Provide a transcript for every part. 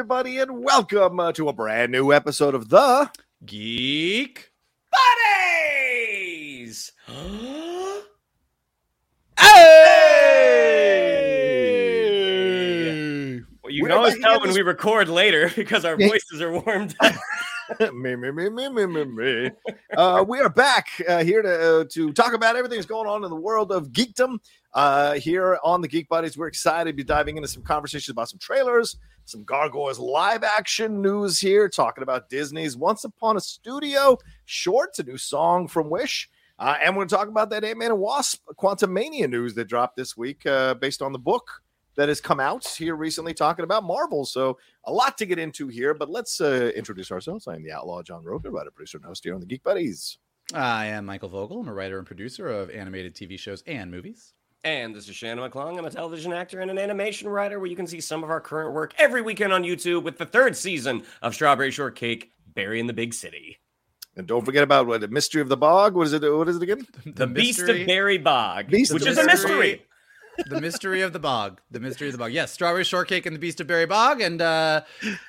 Everybody, and welcome uh, to a brand new episode of the Geek Buddies. Hey! Well, you We're can always tell when this- we record later because our voices are warmed up. me, me, me, me, me, me, me. Uh, we are back uh, here to uh, to talk about everything that's going on in the world of geekdom. Uh, here on the Geek Buddies, we're excited to be diving into some conversations about some trailers, some Gargoyles live action news here, talking about Disney's Once Upon a Studio short, a new song from Wish. Uh, and we're going to talk about that Ant Man and Wasp Quantumania news that dropped this week uh, based on the book that has come out here recently talking about Marvel. So a lot to get into here, but let's uh, introduce ourselves. I am the Outlaw John Rocha, writer, producer, and host here on the Geek Buddies. I am Michael Vogel. I'm a writer and producer of animated TV shows and movies. And this is Shannon McClung. I'm a television actor and an animation writer where you can see some of our current work every weekend on YouTube with the third season of Strawberry Shortcake, Berry in the Big City. And don't forget about what the mystery of the bog. What is it? What is it again? The, Beast of Berry Bog, Beast which of is a Mystery. mystery. the mystery of the bog. The mystery of the bog. Yes, strawberry shortcake and the beast of berry bog, and uh,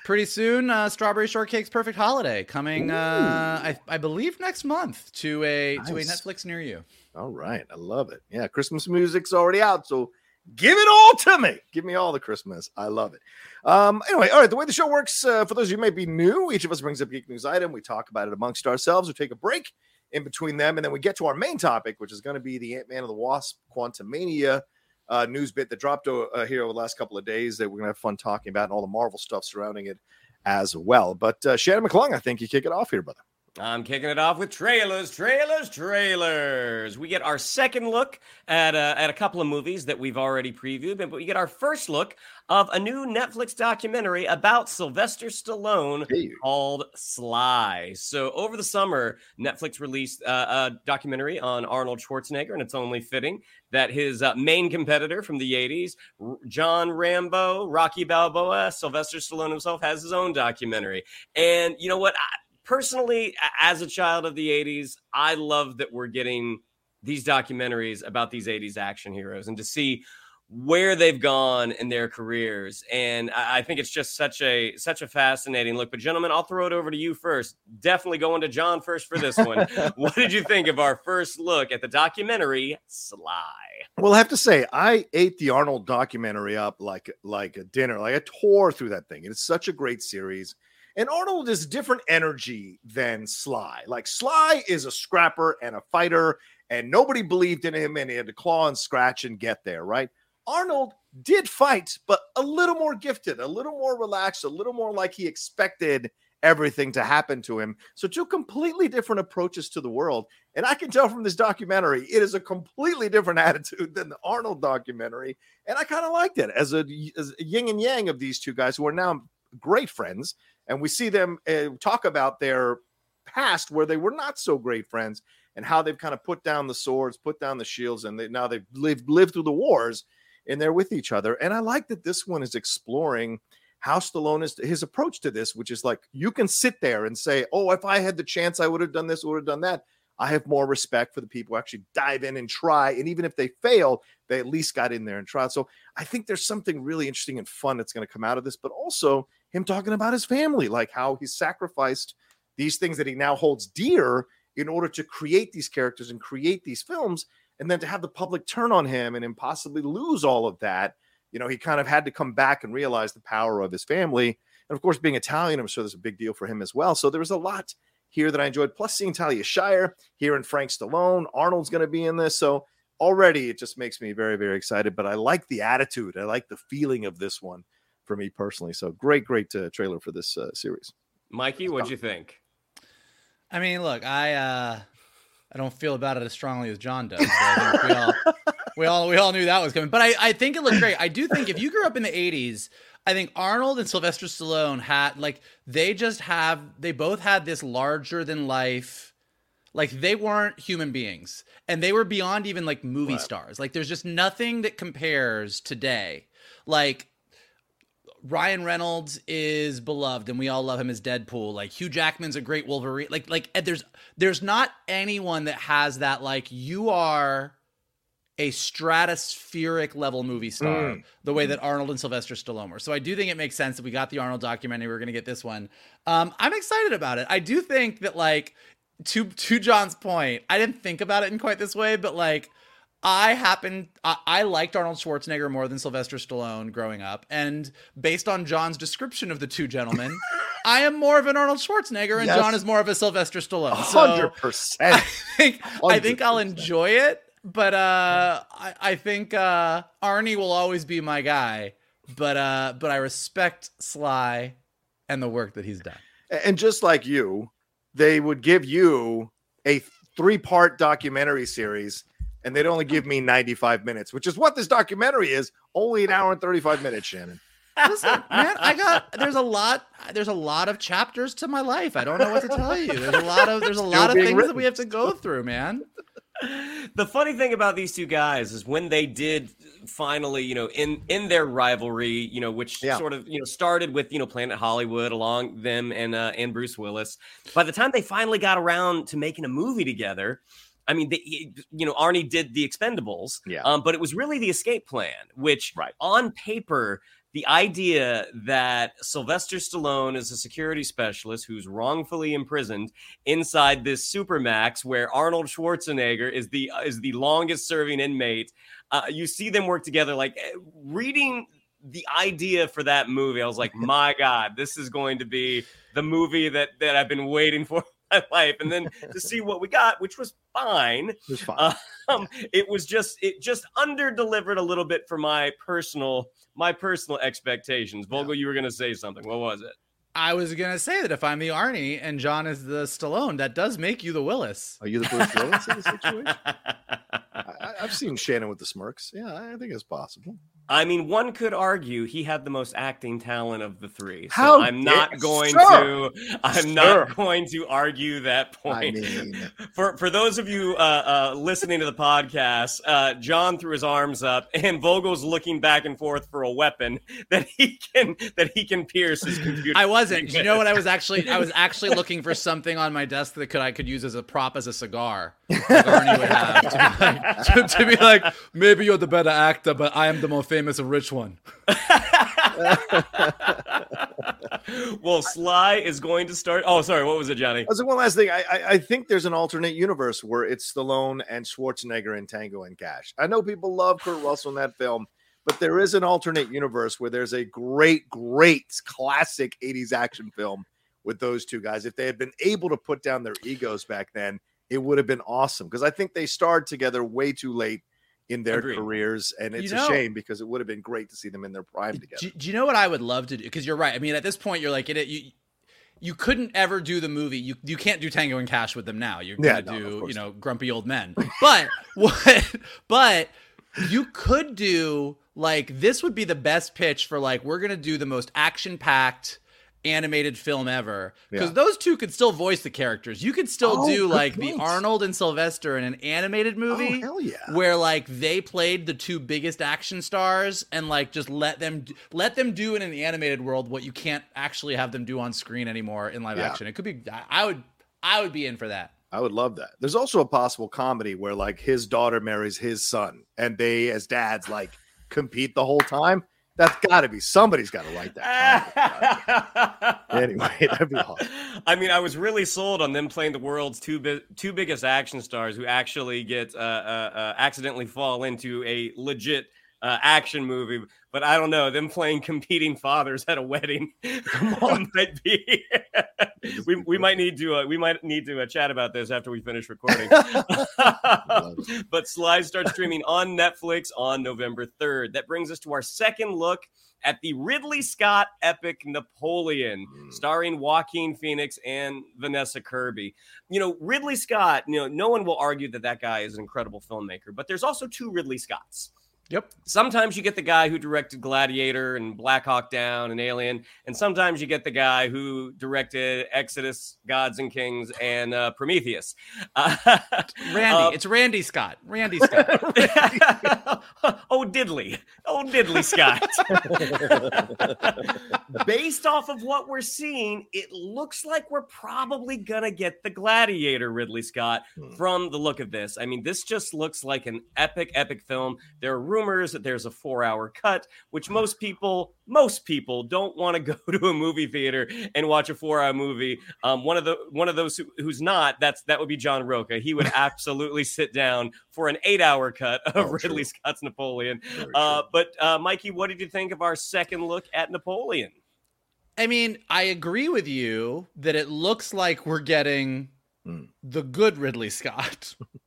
pretty soon, uh, strawberry shortcake's perfect holiday coming. Uh, I, I believe next month to a to a Netflix near you. All right, I love it. Yeah, Christmas music's already out, so give it all to me. Give me all the Christmas. I love it. Um, anyway, all right. The way the show works, uh, for those of you may be new, each of us brings up geek news item. We talk about it amongst ourselves. We take a break in between them, and then we get to our main topic, which is going to be the Ant Man and the Wasp Quantumania uh, news bit that dropped uh, here over the last couple of days that we're going to have fun talking about, and all the Marvel stuff surrounding it as well. But uh, Shannon McClung, I think you kick it off here, brother. I'm kicking it off with trailers, trailers, trailers. We get our second look at uh, at a couple of movies that we've already previewed, but we get our first look of a new Netflix documentary about Sylvester Stallone Hey. called Sly. So over the summer, Netflix released uh, a documentary on Arnold Schwarzenegger, and it's only fitting that his uh, main competitor from the 80s, R- John Rambo, Rocky Balboa, Sylvester Stallone himself, has his own documentary. And you know what? I, personally, as a child of the 80s, I love that we're getting these documentaries about these 80s action heroes and to see where they've gone in their careers and I think it's just such a such a fascinating look but gentlemen I'll throw it over to you first definitely going to John first for this one what did you think of our first look at the documentary Sly Well, I have to say, I ate the Arnold documentary up like like a dinner. Like I tore through that thing. It's such a great series. And Arnold is different energy than Sly. Like Sly is a scrapper and a fighter, and nobody believed in him, and he had to claw and scratch and get there, right? Arnold did fight, but a little more gifted, a little more relaxed, a little more like he expected everything to happen to him. So, two completely different approaches to the world. And I can tell from this documentary, it is a completely different attitude than the Arnold documentary. And I kind of liked it as a, as a yin and yang of these two guys who are now great friends. And we see them uh, talk about their past where they were not so great friends and how they've kind of put down the swords, put down the shields, and they, now they've lived, lived through the wars and they're with each other. And I like that this one is exploring how Stallone is his approach to this, which is like you can sit there and say, "Oh, if I had the chance, I would have done this, would have done that." I have more respect for the people who actually dive in and try, and even if they fail, they at least got in there and tried. So I think there's something really interesting and fun that's going to come out of this, but also him talking about his family, like how he sacrificed these things that he now holds dear in order to create these characters and create these films, and then to have the public turn on him and him possibly lose all of that you know, he kind of had to come back and realize the power of his family. And of course, being Italian, I'm sure there's a big deal for him as well. So there was a lot here that I enjoyed. Plus, seeing Talia Shire here and Frank Stallone, Arnold's going to be in this. So already it just makes me very, very excited. But I like the attitude, I like the feeling of this one for for me personally. So great, great uh, trailer for this uh, series. Mikey, what'd you think? I mean, look, I uh I don't feel about it as strongly as John does. I we all we all we all knew that was coming. But I, I think it looked great. I do think if you grew up in the 80s, I think Arnold and Sylvester Stallone had like they just have they both had this larger than life like they weren't human beings and they were beyond even like movie Right. stars. Like there's just nothing that compares today. Like Ryan Reynolds is beloved and we all love him as Deadpool. Like Hugh Jackman's a great Wolverine. Like like there's there's not anyone that has that like you are a stratospheric level movie star Mm. the way that Arnold and Sylvester Stallone were. So I do think it makes sense that we got the Arnold documentary. We're going to get this one. Um, I'm excited about it. I do think that like to to John's point, I didn't think about it in quite this way, but like I happen I, I liked Arnold Schwarzenegger more than Sylvester Stallone growing up, and based on John's description of the two gentlemen, I am more of an Arnold Schwarzenegger, and Yes. John is more of a Sylvester Stallone. Hundred So percent. I think I think I'll enjoy it, but uh, I I think uh, Arnie will always be my guy. But uh, but I respect Sly and the work that he's done. And just like you, they would give you a three-part documentary series, and they'd only give me 95 minutes, which is what this documentary is. Only an hour and 35 minutes, Shannon. Listen, man, I got there's a lot there's a lot of chapters to my life. I don't know what to tell you. There's a lot of there's a lot of things written. that we have to go through, man. the funny thing about these two guys is when they did finally, you know, in in their rivalry, you know, which Yeah. sort of you know started with you know Planet Hollywood along them and uh, and Bruce Willis. By the time they finally got around to making a movie together. I mean, they, you know, Arnie did the Expendables, Yeah. um, but it was really the Escape Plan, which Right. on paper, the idea that Sylvester Stallone is a security specialist who's wrongfully imprisoned inside this supermax where Arnold Schwarzenegger is the is the longest serving inmate. Uh, you see them work together. Like eh, reading the idea for that movie, I was like, my God, this is going to be the movie that that I've been waiting for my life. And then to see what we got, which was fine. It was fine. Um, it was just it just under delivered a little bit for my personal my personal expectations. Vogel, you were gonna say something. What was it? I was gonna say that if I'm the Arnie and John is the Stallone, that does make you the Willis. Are you the Bruce Willis in the situation? I, I've seen Shannon with the smirks. Yeah, I think it's possible. I mean, one could argue he had the most acting talent of the three. So How I'm not dare- going Sir! to I'm Sir! not going to argue that I point. mean, for for those of you uh, uh, listening to the podcast, uh, John threw his arms up, and Vogel's looking back and forth for a weapon that he can that he can pierce his computer. I wasn't. You know what? I was actually I was actually looking for something on my desk that could I could use as a prop as a cigar. Like Arnie would have to be, like, to, to be like, maybe you're the better actor, but I am the more famous and rich one. well, Sly is going to start. Oh, sorry. What was it, Johnny? I was like, one last thing. I, I I think there's an alternate universe where it's Stallone and Schwarzenegger in Tango and Cash. I know people love Kurt Russell in that film, but there is an alternate universe where there's a great, great classic 80s action film with those two guys. If they had been able to put down their egos back then, it would have been awesome because I think they starred together way too late in their Agreed. careers, and You it's know- a shame because it would have been great to see them in their prime together. Do, do you know what I would love to do? Because you're right. I mean, at this point, you're like, it, you you couldn't ever do the movie. You you can't do Tango and Cash with them now. You're Yeah, gonna no, do you know grumpy old men. But what? But you could do like this would be the best pitch for like we're gonna do the most action packed animated film ever because Yeah. those two could still voice the characters you could still Oh, do like the arnold and sylvester in an animated oh, movie Oh, yeah. where like they played the two biggest action stars and like just let them let them do in an animated world what you can't actually have them do on screen anymore in live Yeah. action. It could be I- I would I would be in for that. I would love that. There's also a possible comedy where like his daughter marries his son, and they as dads like compete the whole time. That's got to be somebody's got to write that. anyway, that'd be awesome. I mean, I was really sold on them playing the world's two bi- two biggest action stars who actually get uh, uh, uh, accidentally fall into a legit uh, action movie. But I don't know them playing competing fathers at a wedding Come on. might be we, we might need to uh, we might need to uh, chat about this after we finish recording. but Sly starts streaming on Netflix on November 3rd. That brings us to our second look at the Ridley Scott epic Napoleon, Mm. starring Joaquin Phoenix and Vanessa Kirby. You know, Ridley Scott, you know, no one will argue that that guy is an incredible filmmaker, but there's also two Ridley Scotts. Yep. Sometimes you get the guy who directed Gladiator and Black Hawk Down and Alien, and sometimes you get the guy who directed Exodus, Gods and Kings, and uh, Prometheus. Uh, Randy. uh, it's Randy Scott. Randy Scott. oh, diddly. Oh, diddly Scott. Based off of what we're seeing, it looks like we're probably going to get the Gladiator, Ridley Scott, Hmm. from the look of this. I mean, this just looks like an epic, epic film. There are rumors that there's a four hour cut, which most people, most people don't want to go to a movie theater and watch a four hour movie. Um, one of the one of those who, who's not, that's that would be John Rocha. He would absolutely sit down for an eight hour cut of Oh, Ridley true. Scott's Napoleon. Uh, but uh, Mikey, what did you think of our second look at Napoleon? I mean, I agree with you that it looks like we're getting Hmm. the good Ridley Scott.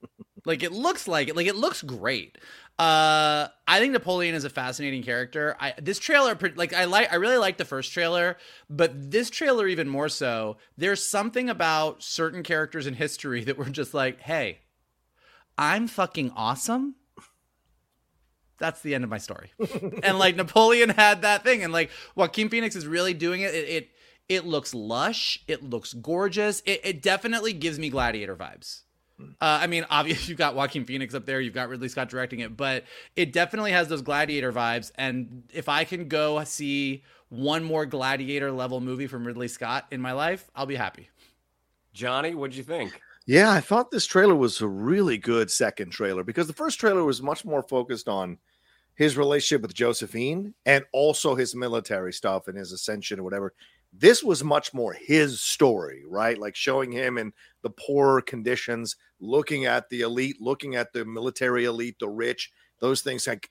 like it looks like it. Like it looks great. Uh, I think Napoleon is a fascinating character. I this trailer, like I like, I really like the first trailer, but this trailer even more so. There's something about certain characters in history that were just like, hey, I'm fucking awesome. That's the end of my story. and like Napoleon had that thing, and like Joaquin Phoenix is really doing it. It it, it looks lush. It looks gorgeous. It, it definitely gives me Gladiator vibes. Uh, I mean, obviously you've got Joaquin Phoenix up there, you've got Ridley Scott directing it, but it definitely has those Gladiator vibes. And if I can go see one more Gladiator level movie from Ridley Scott in my life, I'll be happy. Johnny, what did you think? Yeah, I thought this trailer was a really good second trailer because the first trailer was much more focused on his relationship with Josephine and also his military stuff and his ascension or whatever. This was much more his story, right? Like showing him in the poorer conditions, looking at the elite, looking at the military elite, the rich, those things like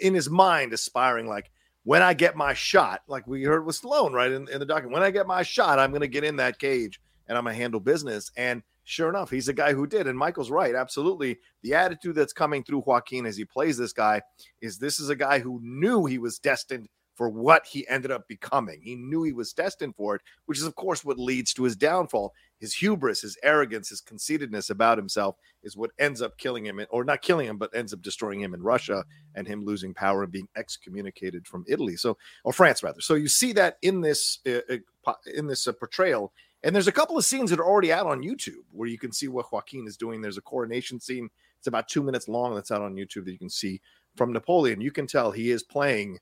in his mind aspiring like when I get my shot, like we heard with Stallone, right? In, in the document, when I get my shot, I'm gonna get in that cage and I'm gonna handle business. And sure enough, he's a guy who did. And Michael's right. Absolutely. The attitude that's coming through Joaquin as he plays this guy is this is a guy who knew he was destined for what he ended up becoming. He knew he was destined for it, which is, of course, what leads to his downfall. His hubris, his arrogance, his conceitedness about himself is what ends up killing him, or not killing him, but ends up destroying him in Russia and him losing power and being excommunicated from Italy. So, or France rather. So you see that in this uh, uh, in this uh, portrayal, and there's a couple of scenes that are already out on YouTube where you can see what Joaquin is doing. There's a coronation scene. It's about two minutes long. That's out on YouTube that you can see from Napoleon. You can tell he is playing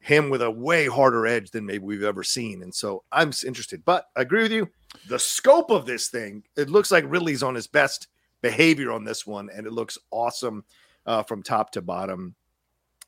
him with a way harder edge than maybe we've ever seen. And so I'm interested. But I agree with you. The scope of this thing, it looks like Ridley's on his best behavior on this one, and it looks awesome uh, from top to bottom.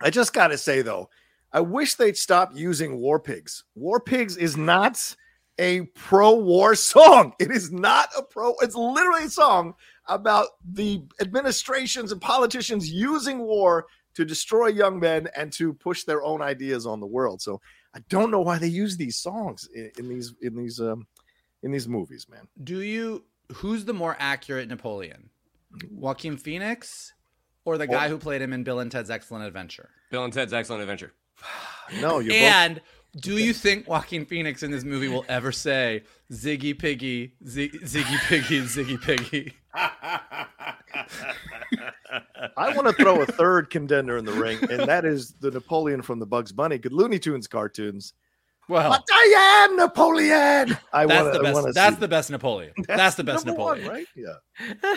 I just got to say, though, I wish they'd stop using War Pigs. War Pigs is not a pro war song. It is not a pro, it's literally a song about the administrations and politicians using war to destroy young men and to push their own ideas on the world. So I don't know why they use these songs in, in these in these um in these movies, man. Do you? Who's the more accurate Napoleon? Joaquin Phoenix or the guy who played him in Bill and Ted's Excellent Adventure? Bill and Ted's Excellent Adventure. No, you're both And do you think Joaquin Phoenix in this movie will ever say Ziggy Piggy, Z- Ziggy Piggy, Ziggy Piggy? I want to throw a third contender in the ring, and that is the Napoleon from the Bugs Bunny, good Looney Tunes cartoons. Well, But I am Napoleon. I that's want the to. I best. wanna That's see the best Napoleon. That's, the best number one, Napoleon. right? Yeah.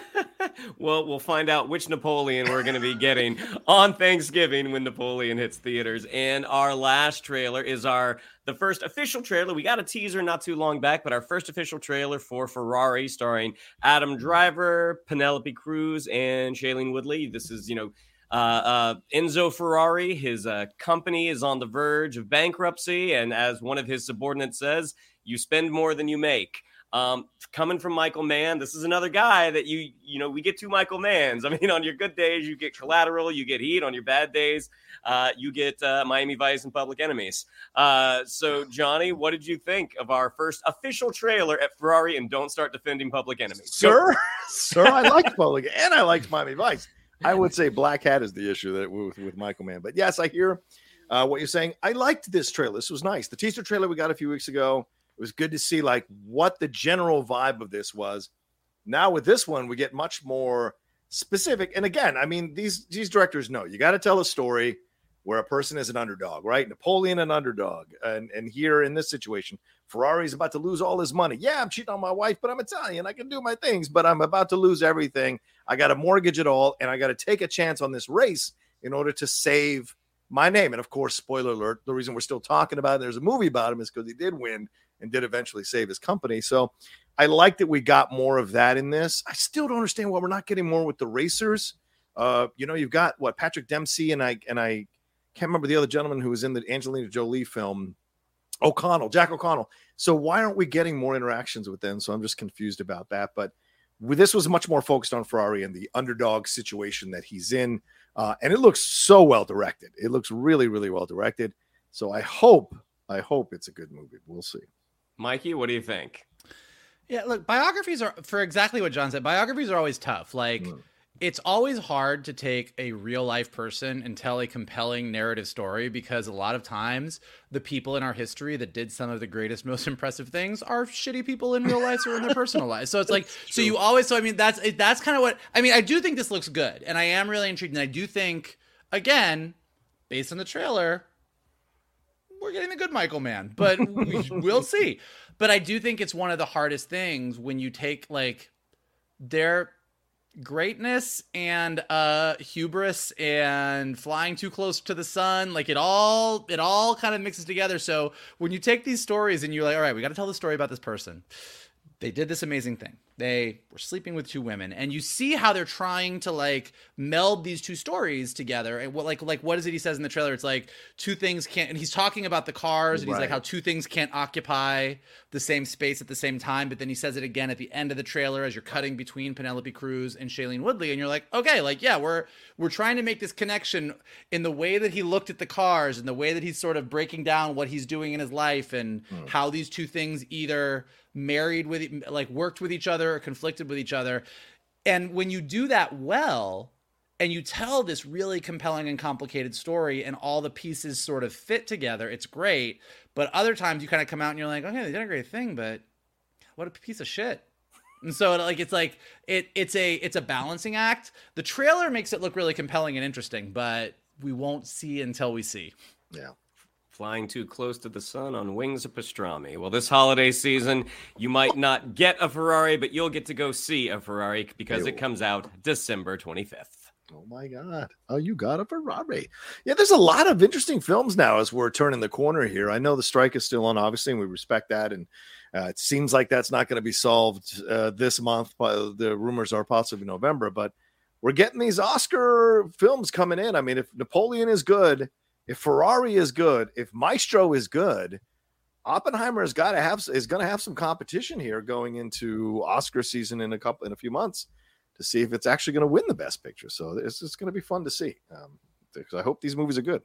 well, we'll find out which Napoleon we're going to be getting on Thanksgiving when Napoleon hits theaters. And our last trailer is our the first official trailer. We got a teaser not too long back, but our first official trailer for Ferrari, starring Adam Driver, Penelope Cruz, and Shailene Woodley. This is you know. Uh, uh, Enzo Ferrari, his uh, company is on the verge of bankruptcy. And as one of his subordinates says, you spend more than you make. Um, coming from Michael Mann, this is another guy that you you know we get two Michael Manns. I mean, on your good days you get Collateral, you get Heat. On your bad days, uh, you get uh, Miami Vice and Public Enemies. Uh, so Johnny, what did you think of our first official trailer at Ferrari? And don't start defending Public Enemies, sir. sir, I liked Public and I liked Miami Vice. I would say Black Hat is the issue that with, with Michael Mann. But yes, I hear uh, what you're saying. I liked this trailer. This was nice. The teaser trailer we got a few weeks ago. It was good to see like what the general vibe of this was. Now with this one, we get much more specific. And again, I mean, these these directors know you got to tell a story where a person is an underdog, right? Napoleon an underdog, and and here in this situation, Ferrari's about to lose all his money. Yeah, I'm cheating on my wife, but I'm Italian. I can do my things, but I'm about to lose everything. I got to mortgage it all, and I got to take a chance on this race in order to save my name. And of course, spoiler alert: the reason we're still talking about it, there's a movie about him is because he did win and did eventually save his company. So I like that we got more of that in this. I still don't understand why we're not getting more with the racers. Uh, you know, you've got what Patrick Dempsey and I and I can't remember the other gentleman who was in the Angelina Jolie film, O'Connell, Jack O'Connell. So why aren't we getting more interactions with them? So I'm just confused about that. But this was much more focused on Ferrari and the underdog situation that he's in, uh, and it looks so well directed. It looks really, really well directed. So I hope, I hope it's a good movie. We'll see. Mikey, what do you think? Yeah, look, biographies are for exactly what John said. Biographies are always tough. Like. Mm it's always hard to take a real life person and tell a compelling narrative story because a lot of times the people in our history that did some of the greatest most impressive things are shitty people in real life or in their personal lives. So it's like so you always so i mean that's that's kind of what i mean i do think this looks good and i am really intrigued and i do think again based on the trailer we're getting the good michael Man, but we, we'll see. But i do think it's one of the hardest things when you take like their greatness and uh hubris and flying too close to the sun like it all it all kind of mixes together. So when you take these stories and you're like all right we got to tell the story about this person they did this amazing thing they were sleeping with two women. And you see how they're trying to like meld these two stories together. And what like like what is it he says in the trailer? It's like two things can't and he's talking about the cars and he's like how two things can't occupy the same space at the same time but then he says it again at the end of the trailer as you're cutting between Penelope Cruz and Shailene Woodley and you're like okay like yeah we're we're trying to make this connection in the way that he looked at the cars and the way that he's sort of breaking down what he's doing in his life and hmm. how these two things either married with like worked with each other or conflicted with each other. And when you do that well and you tell this really compelling and complicated story and all the pieces sort of fit together it's great. But other times you kind of come out and you're like okay they did a great thing but what a piece of shit. And so like it's like it it's a it's a balancing act. The trailer makes it look really compelling and interesting but we won't see until we see. Yeah flying too close to the sun on wings of pastrami. Well, this holiday season, you might not get a Ferrari, but you'll get to go see a Ferrari because it comes out December 25th. Oh my God. Oh, you got a Ferrari. Yeah, there's a lot of interesting films now as we're turning the corner here. I know the strike is still on, obviously, and we respect that. And uh, it seems like that's not going to be solved uh, this month. But the rumors are possibly November. But we're getting these Oscar films coming in. I mean, if Napoleon is good, if Ferrari is good, if Maestro is good, Oppenheimer has got to have is going to have some competition here going into Oscar season in a couple in a few months to see if it's actually going to win the Best Picture. So it's, it's going to be fun to see. Um, I hope these movies are good.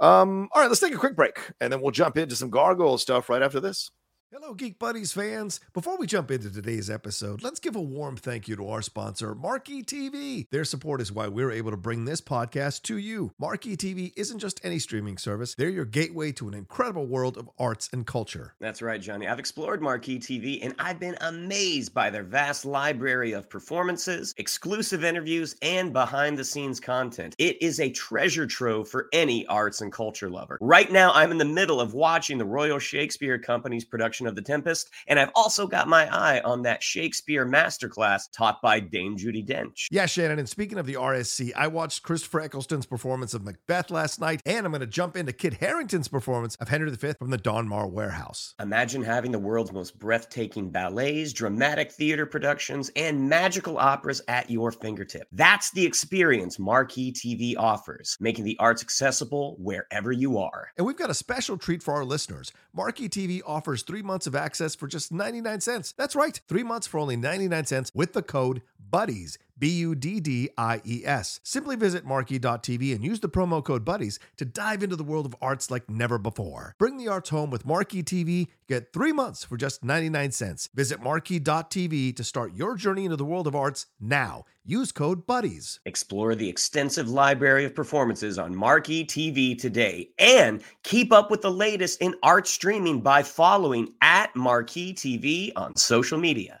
Um, all right, let's take a quick break and then we'll jump into some gargoyle stuff right after this. Hello, Geek Buddies fans. Before we jump into today's episode, let's give a warm thank you to our sponsor, Marquee TV. Their support is why we're able to bring this podcast to you. Marquee TV isn't just any streaming service, they're your gateway to an incredible world of arts and culture. That's right, Johnny. I've explored Marquee TV and I've been amazed by their vast library of performances, exclusive interviews, and behind the scenes content. It is a treasure trove for any arts and culture lover. Right now, I'm in the middle of watching the Royal Shakespeare Company's production of The Tempest. And I've also got my eye on that Shakespeare masterclass taught by Dame Judi Dench. Yeah, Shannon. And speaking of the RSC, I watched Christopher Eccleston's performance of Macbeth last night, and I'm going to jump into Kit Harington's performance of Henry V from the Donmar Warehouse. Imagine having the world's most breathtaking ballets, dramatic theater productions, and magical operas at your fingertip. That's the experience Marquee TV offers, making the arts accessible wherever you are. And we've got a special treat for our listeners. Marquee TV offers three months of access for just 99 cents. That's right, three months for only 99 cents with the code BUDDIES. B U D D I E S. Simply visit marquee.tv and use the promo code BUDDIES to dive into the world of arts like never before. Bring the arts home with Marquee TV. Get three months for just 99 cents. Visit marquee.tv to start your journey into the world of arts now. Use code BUDDIES. Explore the extensive library of performances on Marquee TV today and keep up with the latest in art streaming by following at Marquee TV on social media.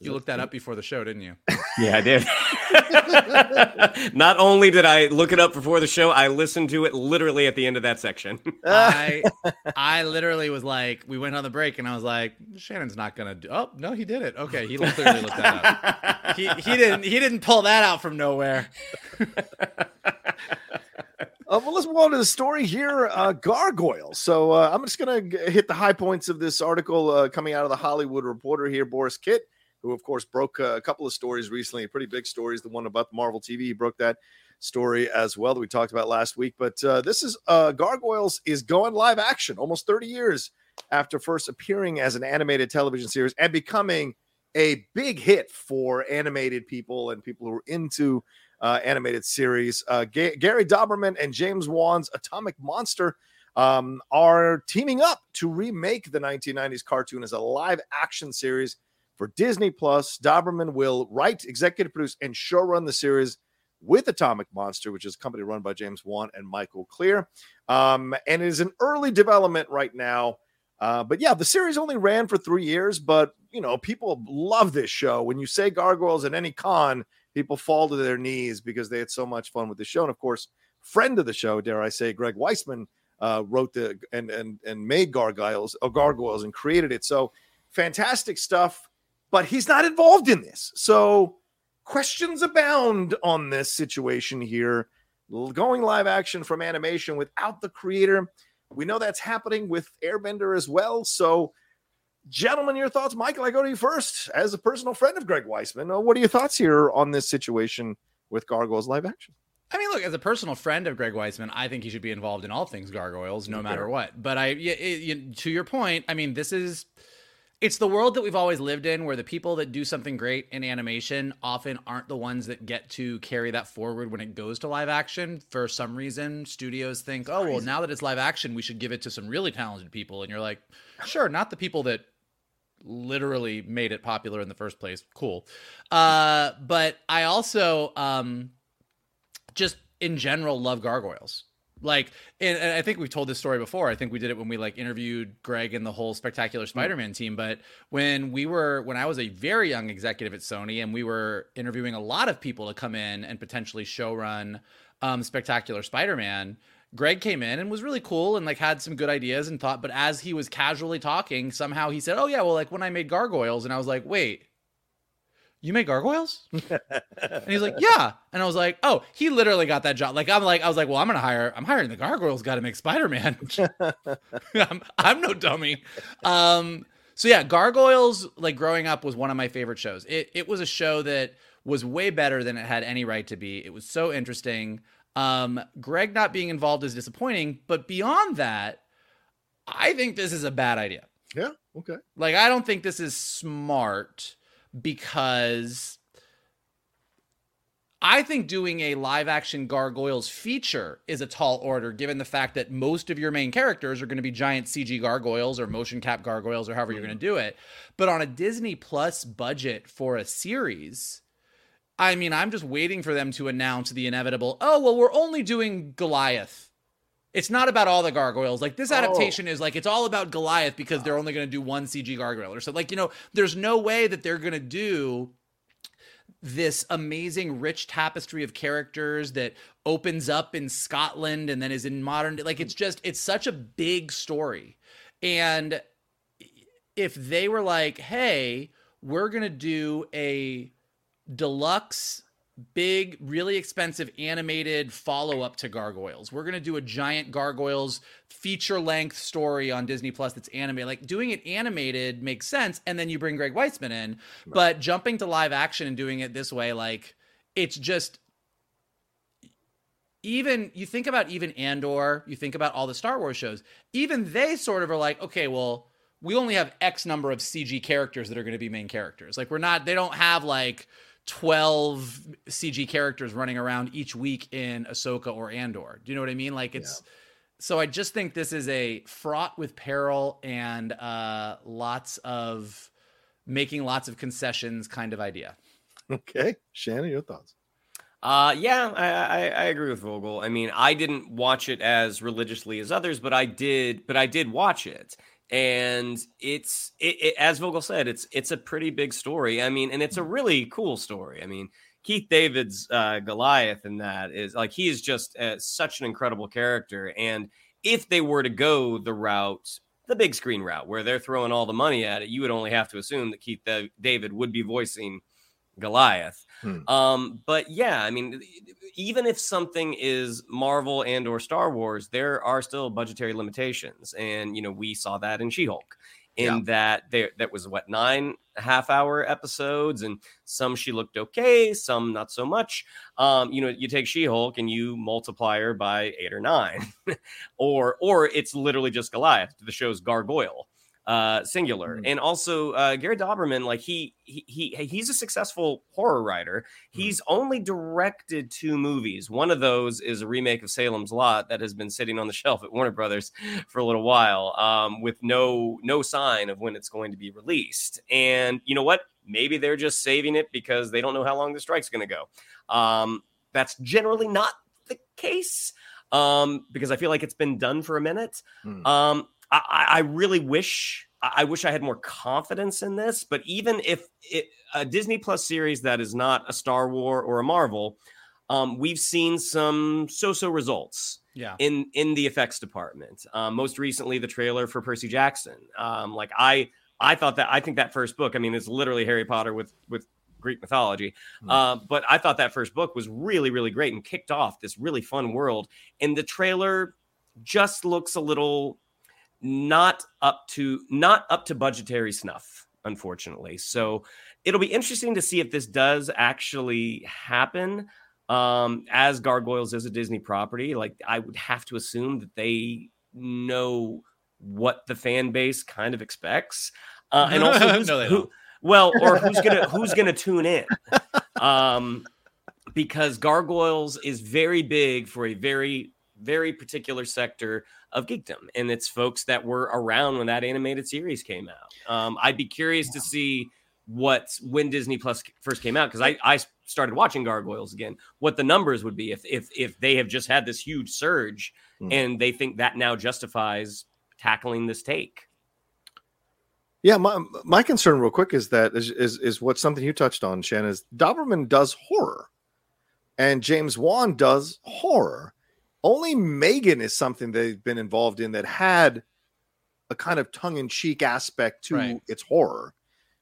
You looked that up before the show, didn't you? Yeah, I did. Not only did I look it up before the show, I listened to it literally at the end of that section. I I literally was like, we went on the break, and I was like, Shannon's not gonna do. Oh no, he did it. Okay, he literally looked that up. He he didn't he didn't pull that out from nowhere. Uh, well, let's move on to the story here. Uh, gargoyles. So uh, I'm just going to hit the high points of this article uh, coming out of the Hollywood Reporter here. Borys Kit, who of course broke a couple of stories recently, pretty big stories. The one about the Marvel TV, he broke that story as well that we talked about last week. But uh, this is uh, Gargoyles is going live action almost 30 years after first appearing as an animated television series and becoming a big hit for animated people and people who are into uh, animated series. Uh, Ga- Gary Dauberman and James Wan's Atomic Monster um, are teaming up to remake the 1990s cartoon as a live action series for Disney Plus. Dauberman will write, executive produce, and showrun the series with Atomic Monster, which is a company run by James Wan and Michael Clear. Um, and it is an early development right now. Uh, but yeah, the series only ran for three years, but you know, people love this show. When you say gargoyles at any con, people fall to their knees because they had so much fun with the show. And of course, friend of the show, dare I say, Greg Weisman uh, wrote the and and and made gargoyles or gargoyles and created it. So fantastic stuff. But he's not involved in this. So questions abound on this situation here. Going live action from animation without the creator. We know that's happening with Airbender as well. So, gentlemen, your thoughts, Michael? I go to you first as a personal friend of Greg Weisman. Uh, what are your thoughts here on this situation with Gargoyles live action? I mean, look, as a personal friend of Greg Weisman, I think he should be involved in all things gargoyles, no Okay. matter what. But I, yeah, it, you- to your point, I mean, this is it's the world that we've always lived in, where the people that do something great in animation often aren't the ones that get to carry that forward when it goes to live action. For some reason, studios think, oh well, now that it's live action, we should give it to some really talented people, and you're like, sure, not the people that literally made it popular in the first place. Cool. Uh, but I also um, just in general love gargoyles. Like, and, and I think we've told this story before. I think we did it when we like interviewed Greg and the whole Spectacular Spider-Man team. But when we were, when I was a very young executive at Sony, and we were interviewing a lot of people to come in and potentially showrun um, Spectacular Spider-Man, Greg came in and was really cool and like had some good ideas and thought. But as he was casually talking, somehow he said, "Oh yeah, well like when I made Gargoyles," and I was like, "Wait." You made gargoyles? and he's like, yeah. And I was like, oh, he literally got that job. Like, I'm like, I was like, well, I'm gonna hire, I'm hiring the gargoyles guy to make Spider-Man. I'm, I'm no dummy. Um, so yeah, Gargoyles, like growing up, was one of my favorite shows. It it was a show that was way better than it had any right to be. It was so interesting. Um, Greg not being involved is disappointing, but beyond that, I think this is a bad idea. Yeah. Okay. Like, I don't think this is smart because I think doing a live action Gargoyles feature is a tall order, given the fact that most of your main characters are going to be giant CG gargoyles or motion cap gargoyles or however you're going to do it. But on a Disney Plus budget for a series, I mean, I'm just waiting for them to announce the inevitable, oh, well, we're only doing Goliath. It's not about all the gargoyles. Like this adaptation oh. is like it's all about Goliath because they're only going to do one CG gargoyle or so. Like you know, there's no way that they're going to do this amazing rich tapestry of characters that opens up in Scotland and then is in modern like it's just it's such a big story. And if they were like, "Hey, we're going to do a deluxe big, really expensive animated follow up to Gargoyles. We're going to do a giant Gargoyles feature length story on Disney Plus that's animated. Like doing it animated makes sense. And then you bring Greg Weisman in. Right. But jumping to live action and doing it this way, like it's just. Even you think about even Andor, you think about all the Star Wars shows, even they sort of are like, okay, well, we only have X number of CG characters that are going to be main characters. Like, we're not, they don't have like, 12 CG characters running around each week in Ahsoka or Andor. Do you know what I mean? Like it's yeah. so I just think this is a fraught with peril and uh lots of making lots of concessions kind of idea. Okay. Shannon, your thoughts? Uh, yeah, I, I, I agree with Vogel. I mean, I didn't watch it as religiously as others, but I did, but I did watch it, and it's it, it, as Vogel said, it's it's a pretty big story. I mean, and it's a really cool story. I mean, Keith David's uh, Goliath in that is like he is just uh, such an incredible character. And if they were to go the route, the big screen route, where they're throwing all the money at it, you would only have to assume that Keith David would be voicing Goliath. Hmm. Um, but yeah, I mean, even if something is Marvel and or Star Wars, there are still budgetary limitations, and you know we saw that in She-Hulk. In yeah. that there that was what nine half hour episodes, and some she looked okay, some not so much. Um, you know, you take She-Hulk and you multiply her by eight or nine, or or it's literally just Goliath. The show's Gargoyle uh, singular. Mm-hmm. And also, uh, Gary Dauberman, like he, he he he's a successful horror writer. Mm-hmm. He's only directed two movies. One of those is a remake of Salem's Lot that has been sitting on the shelf at Warner Brothers for a little while, um, with no no sign of when it's going to be released. And you know what? Maybe they're just saving it because they don't know how long the strike's going to go. Um, that's generally not the case um, because I feel like it's been done for a minute. Mm. Um, I, I really wish I wish I had more confidence in this, but even if it, a Disney Plus series that is not a Star War or a Marvel, um, we've seen some so-so results. Yeah. In in the effects department. Um, most recently, the trailer for Percy Jackson. Um, like I I thought that I think that first book. I mean, it's literally Harry Potter with with Greek mythology. Mm. Uh, but I thought that first book was really really great and kicked off this really fun world. And the trailer just looks a little not up to not up to budgetary snuff unfortunately. So it'll be interesting to see if this does actually happen um as gargoyles is a disney property. Like i would have to assume that they know what the fan base kind of expects. Uh, and also no, who, well or who's gonna who's gonna tune in. Um because gargoyles is very big for a very very particular sector of geekdom, and it's folks that were around when that animated series came out. Um, I'd be curious to see what when Disney Plus first came out because I, I started watching Gargoyles again. What the numbers would be if if if they have just had this huge surge mm. and they think that now justifies tackling this take. Yeah, my my concern, real quick, is that is is, is what something you touched on, Shannon. Is Dauberman does horror, and James Wan does horror, only Megan is something they've been involved in that had a kind of tongue in cheek aspect to right. its horror.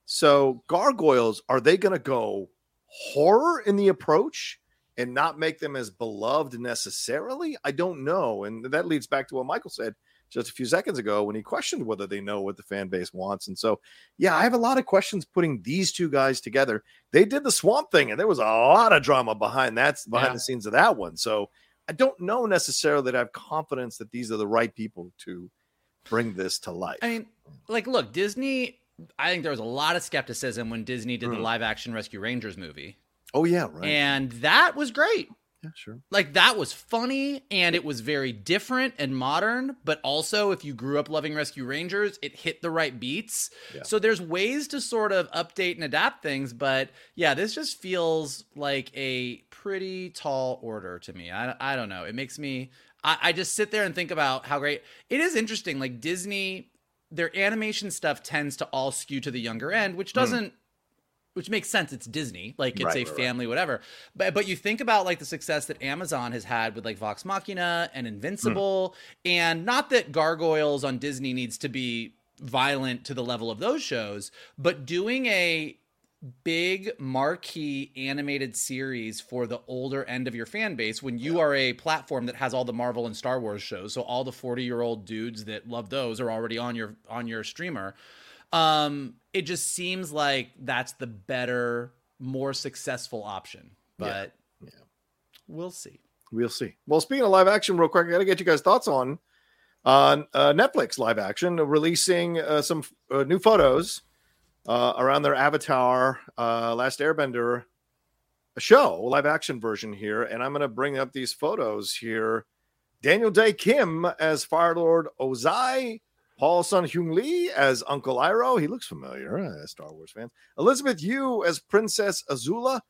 So, Gargoyles, are they going to go horror in the approach and not make them as beloved necessarily? I don't know. And that leads back to what Michael said just a few seconds ago when he questioned whether they know what the fan base wants. And so, yeah, I have a lot of questions putting these two guys together. They did the swamp thing, and there was a lot of drama behind that, behind yeah. the scenes of that one. So, I don't know necessarily that I have confidence that these are the right people to bring this to life. I mean, like, look, Disney. I think there was a lot of skepticism when Disney did mm. the live action Rescue Rangers movie. Oh yeah, right. And that was great. Yeah, sure. Like that was funny and it was very different and modern, but also if you grew up loving Rescue Rangers, it hit the right beats. Yeah. So there's ways to sort of update and adapt things, but yeah, this just feels like a pretty tall order to me. I, I don't know. It makes me I, I just sit there and think about how great it is interesting. Like Disney, their animation stuff tends to all skew to the younger end, which hmm. doesn't which makes sense. It's Disney, like it's Right, a right, right. family, whatever. But but you think about like the success that Amazon has had with like Vox Machina and Invincible, and not that Gargoyles on Disney needs to be violent to the level of those shows, but doing a big marquee animated series for the older end of your fan base when you are a platform that has all the Marvel and Star Wars shows. So all the 40 year old dudes that love those are already on your on your streamer. Um it just seems like that's the better more successful option but Yeah. we'll see. We'll see. Well, speaking of live action, real quick, I got to get you guys' thoughts on on uh, Netflix live action releasing uh, some uh, new photos uh, around their Avatar uh, Last Airbender a show, live action version here, and I'm going to bring up these photos here. Daniel Dae Kim as Fire Lord Ozai, Paul Sun Hyung Lee as Uncle Iroh. He looks familiar, uh, Star Wars fans. Elizabeth Yu as Princess Azula.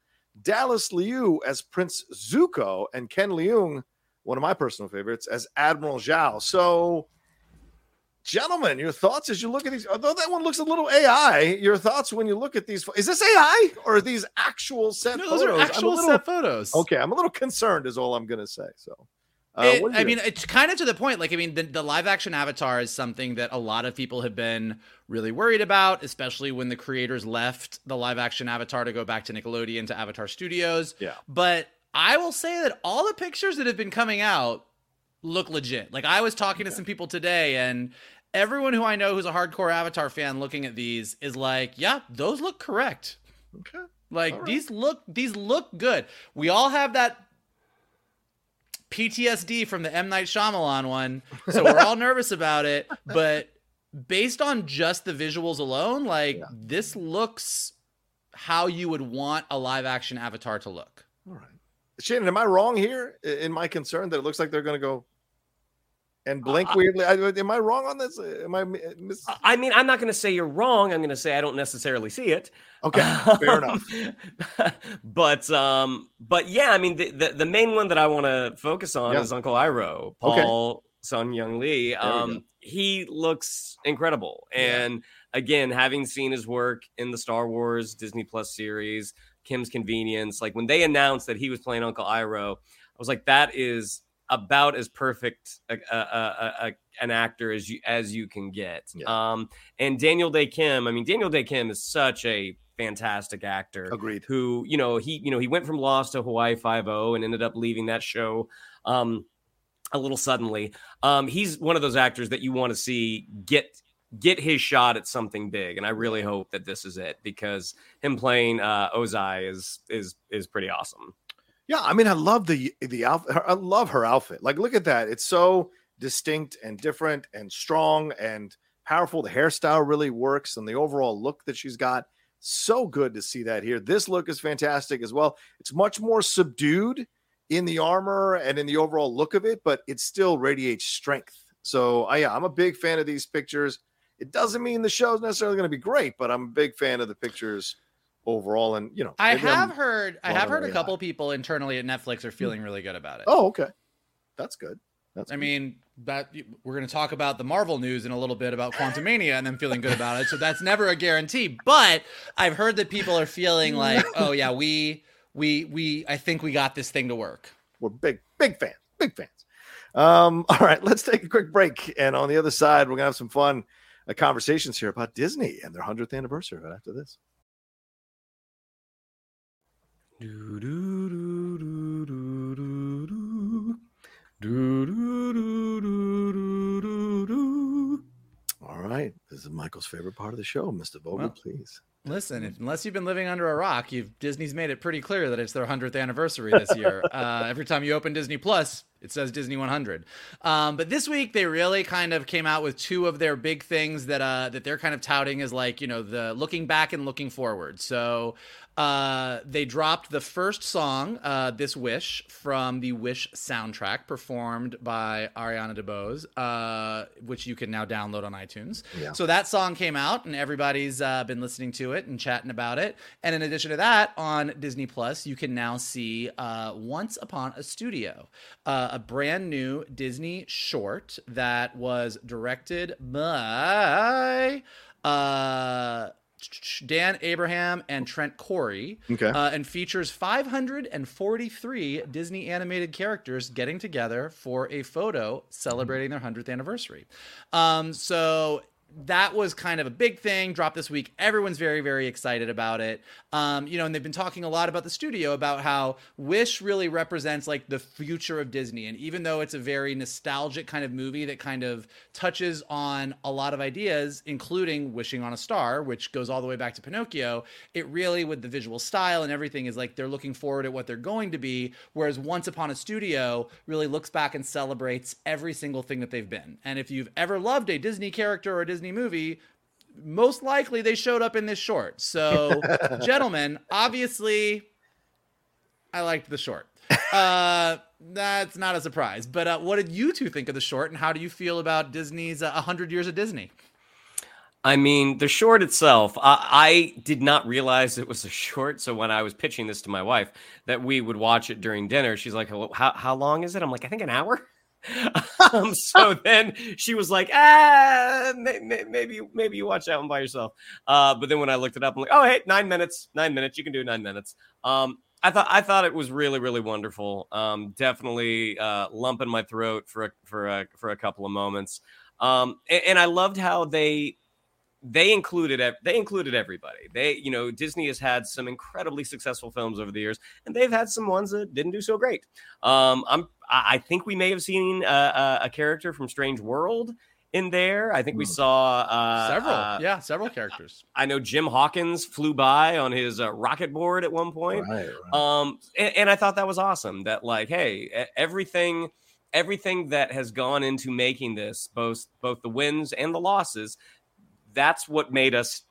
Dallas Liu as Prince Zuko, and Ken Leung, one of my personal favorites, as Admiral Zhao. So, gentlemen, your thoughts as you look at these. Although that one looks a little AI, your thoughts when you look at these. Is this AI or are these actual set no, those photos? are actual little- set photos Okay, I'm a little concerned, is all I'm going to say. So, uh, It- what do you I mean, it's kind of to the point. Like, I mean, the, the live action Avatar is something that a lot of people have been really worried about, especially when the creators left the live action Avatar to go back to Nickelodeon to Avatar Studios. Yeah. But I will say that all the pictures that have been coming out look legit. Like, I was talking to some people today, and everyone who I know who's a hardcore Avatar fan looking at these is like, yeah, those look correct. okay. Like right. these look these look good. We all have that PTSD from the M Night Shyamalan one, so we're all nervous about it. But based on just the visuals alone, like this looks how you would want a live action Avatar to look. All right. Shannon, am I wrong here in my concern that it looks like they're going to go and blink weirdly? I, am I wrong on this? Am I mi- mis- I mean, I'm not going to say you're wrong. I'm going to say I don't necessarily see it. Okay, fair enough. but um, but yeah, I mean, the the, the main one that I want to focus on Yeah. is Uncle Iroh, Okay. Paul Sun Hyung Lee. Um, he looks incredible, and again, having seen his work in the Star Wars Disney Plus series, Kim's Convenience, like when they announced that he was playing Uncle Iroh, I was like, that is about as perfect a, a, a, an actor as you as you can get. Um, and Daniel Dae Kim, I mean, Daniel Dae Kim is such a fantastic actor. Agreed. Who you know he you know he went from Lost to Hawaii Five O and ended up leaving that show. Um, a little suddenly. Um, he's one of those actors that you want to see get get his shot at something big, and I really hope that this is it because him playing uh, Ozai is is is pretty awesome. Yeah, I mean, I love the the outfit. I love her outfit. Like, look at that; it's so distinct and different and strong and powerful. The hairstyle really works, and the overall look that she's got. So good to see that here. This look is fantastic as well. It's much more subdued in the armor and in the overall look of it, but it still radiates strength. So, I, yeah, I'm a big fan of these pictures. It doesn't mean the show's necessarily going to be great, but I'm a big fan of the pictures overall. And you know, I maybe I'm have heard I have heard a couple people internally at Netflix are feeling really good about it. Oh, okay. That's good. That's I good. mean, that we're going to talk about the Marvel news in a little bit about Quantumania and them feeling good about it. So that's never a guarantee. But I've heard that people are feeling like, oh yeah, we we we I think we got this thing to work. We're big, big fans, big fans. Um, all right, let's take a quick break. And on the other side, we're gonna have some fun uh, conversations here about Disney and their 100th anniversary right after this. All right, this is Michael's favorite part of the show, Mr. Vogel, Well, please. Listen, unless you've been living under a rock, you've Disney's made it pretty clear that it's their hundredth anniversary this year. uh, every time you open Disney Plus, it says Disney 100. Um, but this week they really kind of came out with two of their big things that uh, that they're kind of touting as like you know the looking back and looking forward. So Uh, they dropped the first song, uh, "This Wish," from the Wish soundtrack, performed by Ariana DeBose, uh, which you can now download on iTunes. Yeah. So that song came out, and everybody's uh, been listening to it and chatting about it. And in addition to that, on Disney Plus, you can now see uh, "Once Upon a Studio," uh, a brand new Disney short that was directed by. Dan Abraham and Trent Correy, Okay. uh, and features 543 Disney animated characters getting together for a photo celebrating their 100th anniversary. Um, so that was kind of a big thing. Dropped this week everyone's very very excited about it. Um, you know and they've been talking a lot about the studio about how wish really represents like the future of disney. And even though it's a very nostalgic kind of movie that kind of touches on a lot of ideas including wishing on a star which goes all the way back to pinocchio it really with the visual style and everything is like they're looking forward at what they're going to be. Whereas once upon a studio really looks back and celebrates every single thing that they've been. And if you've ever loved a disney character or a disney movie most likely they showed up in this short so gentlemen obviously i liked the short uh that's not a surprise but uh, what did you two think of the short and how do you feel about disney's uh, 100 years of disney I mean, the short itself, I, I did not realize it was a short. So when I was pitching this to my wife, that we would watch it during dinner, she's like, "Well, "How how long is it?" I'm like, "I think an hour." um, so then she was like, "Ah, may, may- maybe maybe you watch that one by yourself." Uh, but then when I looked it up, I'm like, "Oh, hey, nine minutes, nine minutes. You can do nine minutes." Um, I thought I thought it was really really wonderful. Um, definitely uh, lump in my throat for a, for a, for a couple of moments. Um, and, and I loved how they they included they included everybody. They you know Disney has had some incredibly successful films over the years, and they've had some ones that didn't do so great. Um, I'm I think we may have seen a, a character from Strange World in there. I think we saw uh, several uh, yeah several characters I know Jim Hawkins flew by on his uh, rocket board at one point. Right, Um, and, and I thought that was awesome. That like, hey, everything, everything that has gone into making this, both both the wins and the losses, that's what made us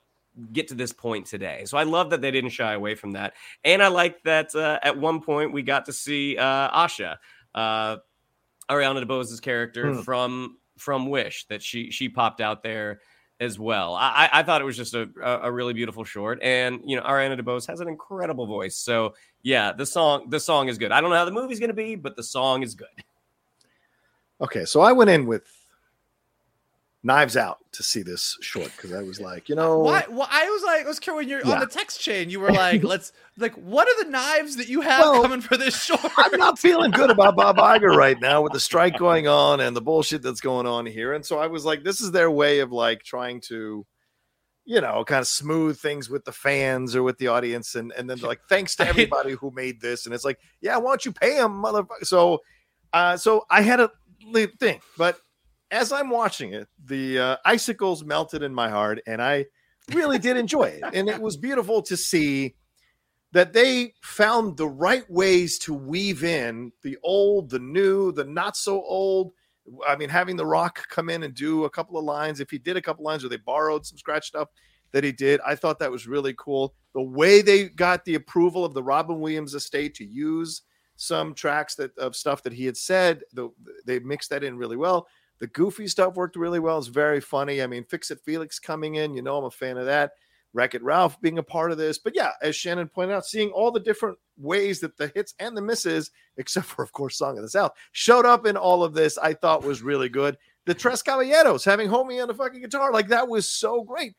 get to this point today. So I love that they didn't shy away from that, and I like that uh, at one point we got to see uh, Asha, uh, Ariana DeBose's character Hmm. from from Wish, that she she popped out there as well. I, I thought it was just a, a a really beautiful short, and you know Ariana DeBose has an incredible voice. So yeah, the song the song is good. I don't know how the movie's gonna be, but the song is good. Okay, so I went in with knives out to see this short because I was like, you know, Why? Well, I was like, I was curious when you're on the text chain. You were like, "Let's like, what are the knives that you have Well, coming for this short?" I'm not feeling good about Bob Iger right now with the strike going on and the bullshit that's going on here. And so I was like, this is their way of like trying to, you know, kind of smooth things with the fans or with the audience. And and then they're like, thanks to everybody who made this. And it's like, yeah, why don't you pay them, motherfucker? So, uh, so I had a thing, but as I'm watching it, the uh, icicles melted in my heart, and I really did enjoy it. And it was beautiful to see that they found the right ways to weave in the old, the new, the not so old. I mean, having The Rock come in and do a couple of lines, if he did a couple lines or they borrowed some scratch stuff that he did, I thought that was really cool. The way they got the approval of the Robin Williams estate to use some tracks that of stuff that he had said, the, they mixed that in really well. The goofy stuff worked really well. It's very funny. I mean, Fix It Felix coming in, you know, I'm a fan of that. Wreck It Ralph being a part of this. But yeah, as Shannon pointed out, seeing all the different ways that the hits and the misses, except for, of course, Song of the South, showed up in all of this, I thought was really good. The Tres Caballeros having Homie on the fucking guitar, like that was so great.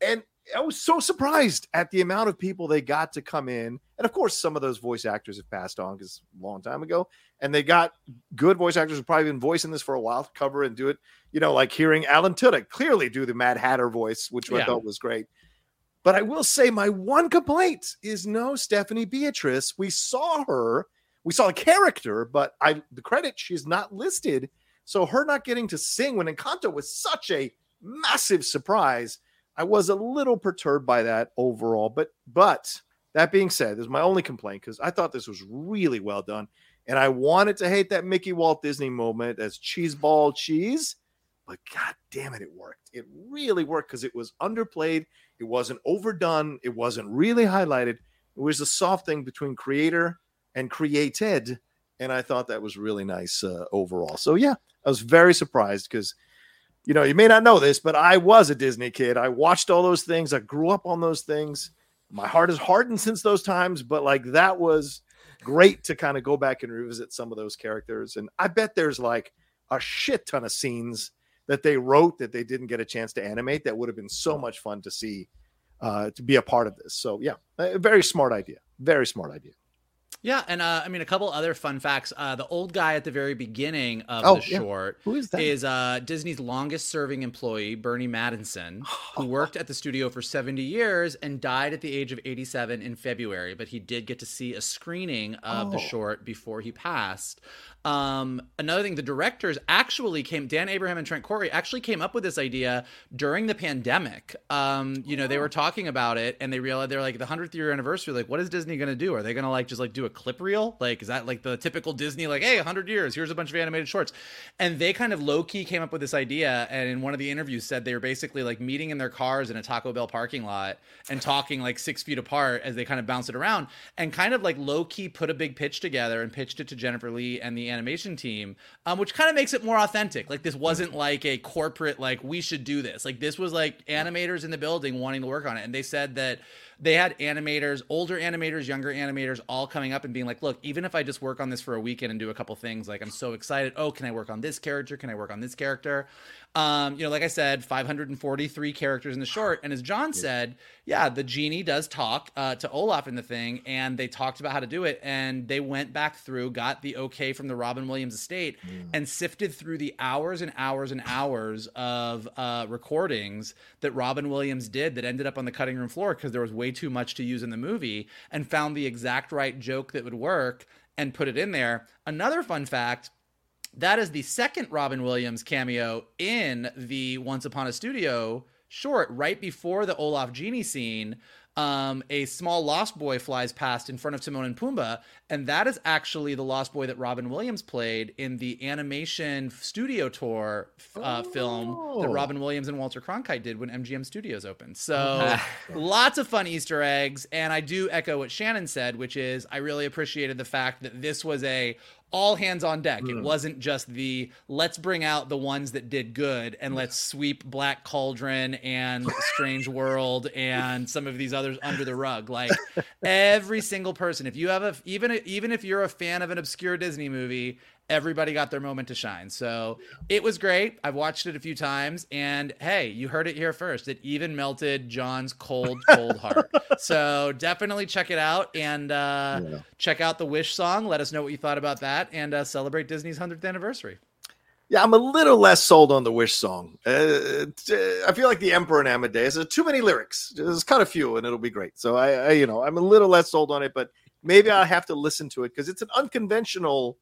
And I was so surprised at the amount of people they got to come in. And of course, some of those voice actors have passed on because a long time ago. And they got good voice actors who've probably been voicing this for a while cover and do it. You know, like hearing Alan Tudyk clearly do the Mad Hatter voice, which I thought was great. But I will say my one complaint is no Stephanie Beatrice. We saw her, we saw a character, but I the credit she's not listed. So her not getting to sing when Encanto was such a massive surprise. I was a little perturbed by that overall. But but that being said, this is my only complaint because I thought this was really well done. And I wanted to hate that Mickey Walt Disney moment as cheeseball cheese, but god damn it, it worked. It really worked because it was underplayed, it wasn't overdone, it wasn't really highlighted. It was a soft thing between creator and created, and I thought that was really nice uh, overall. So yeah, I was very surprised because you know you may not know this, but I was a Disney kid. I watched all those things. I grew up on those things. My heart has hardened since those times, but like that was great to kind of go back and revisit some of those characters. And I bet there's like a shit ton of scenes that they wrote that they didn't get a chance to animate that would have been so much fun to see uh, to be a part of this. So yeah, very smart idea. Very smart idea. Yeah, and uh, I mean a couple other fun facts. Uh, the old guy at the very beginning of Oh, the yeah. short Who is that? is uh, Disney's longest-serving employee, Burny Mattinson, who worked at the studio for 70 years and died at the age of 87 in February. But he did get to see a screening of the Oh. short before he passed. Um, another thing, the directors actually came. Dan Abraham and Trent Correy actually came up with this idea during the pandemic. Um, you know, they were talking about it and they realized they're like the hundredth year anniversary. Like, what is Disney going to do? Are they going to like just like do a clip reel? Like, is that like the typical Disney? Like, hey, hundred years. Here's a bunch of animated shorts. And they kind of low key came up with this idea. And in one of the interviews, said they were basically like meeting in their cars in a Taco Bell parking lot and talking like six feet apart as they kind of bounce it around and kind of like low key put a big pitch together and pitched it to Jennifer Lee and the animation team, um, which kind of makes it more authentic. Like this wasn't like a corporate like we should do this. Like this was like animators in the building wanting to work on it, and they said that they had animators, older animators, younger animators, all coming up and being like, "Look, even if I just work on this for a weekend and do a couple things, like I'm so excited. Oh, can I work on this character? Can I work on this character?" Um, you know, like I said, 543 characters in the short, and as John said, yeah, the genie does talk uh, to Olaf in the thing, and they talked about how to do it, and they went back through, got the okay from the Robin Williams estate, and sifted through the hours and hours and hours of uh, recordings that Robin Williams did that ended up on the cutting room floor because there was way too much to use in the movie, and found the exact right joke that would work and put it in there. Another fun fact that is the second Robin Williams cameo in the Once Upon a Studio short, right before the Olaf Genie scene. Um, a small lost boy flies past in front of Timon and Pumbaa, and that is actually the lost boy that Robin Williams played in the animation studio tour uh, film that Oh. Robin Williams and Walter Cronkite did when MGM Studios opened. So lots of fun Easter eggs, and I do echo what Shannon said, which is I really appreciated the fact that this was a all hands on deck. It hmm. wasn't just the let's bring out the ones that did good and let's sweep Black Cauldron and Strange World and some of these others under the rug. Like every single person, if you have a even even if you're a fan of an obscure Disney movie, everybody got their moment to shine. So it was great. I've watched it a few times, and hey, you heard it here first. It even melted John's cold, cold heart. So definitely check it out and uh, check out the Wish song. Let us know what you thought about that, and uh, celebrate Disney's hundredth anniversary. Yeah, I'm a little less sold on the Wish song. Uh, I feel like the Emperor and Amadeus. There's too many lyrics. Just cut a few, and it'll be great. So I, I you know, I'm a little less sold on it, but maybe I'll have to listen to it because it's an unconventional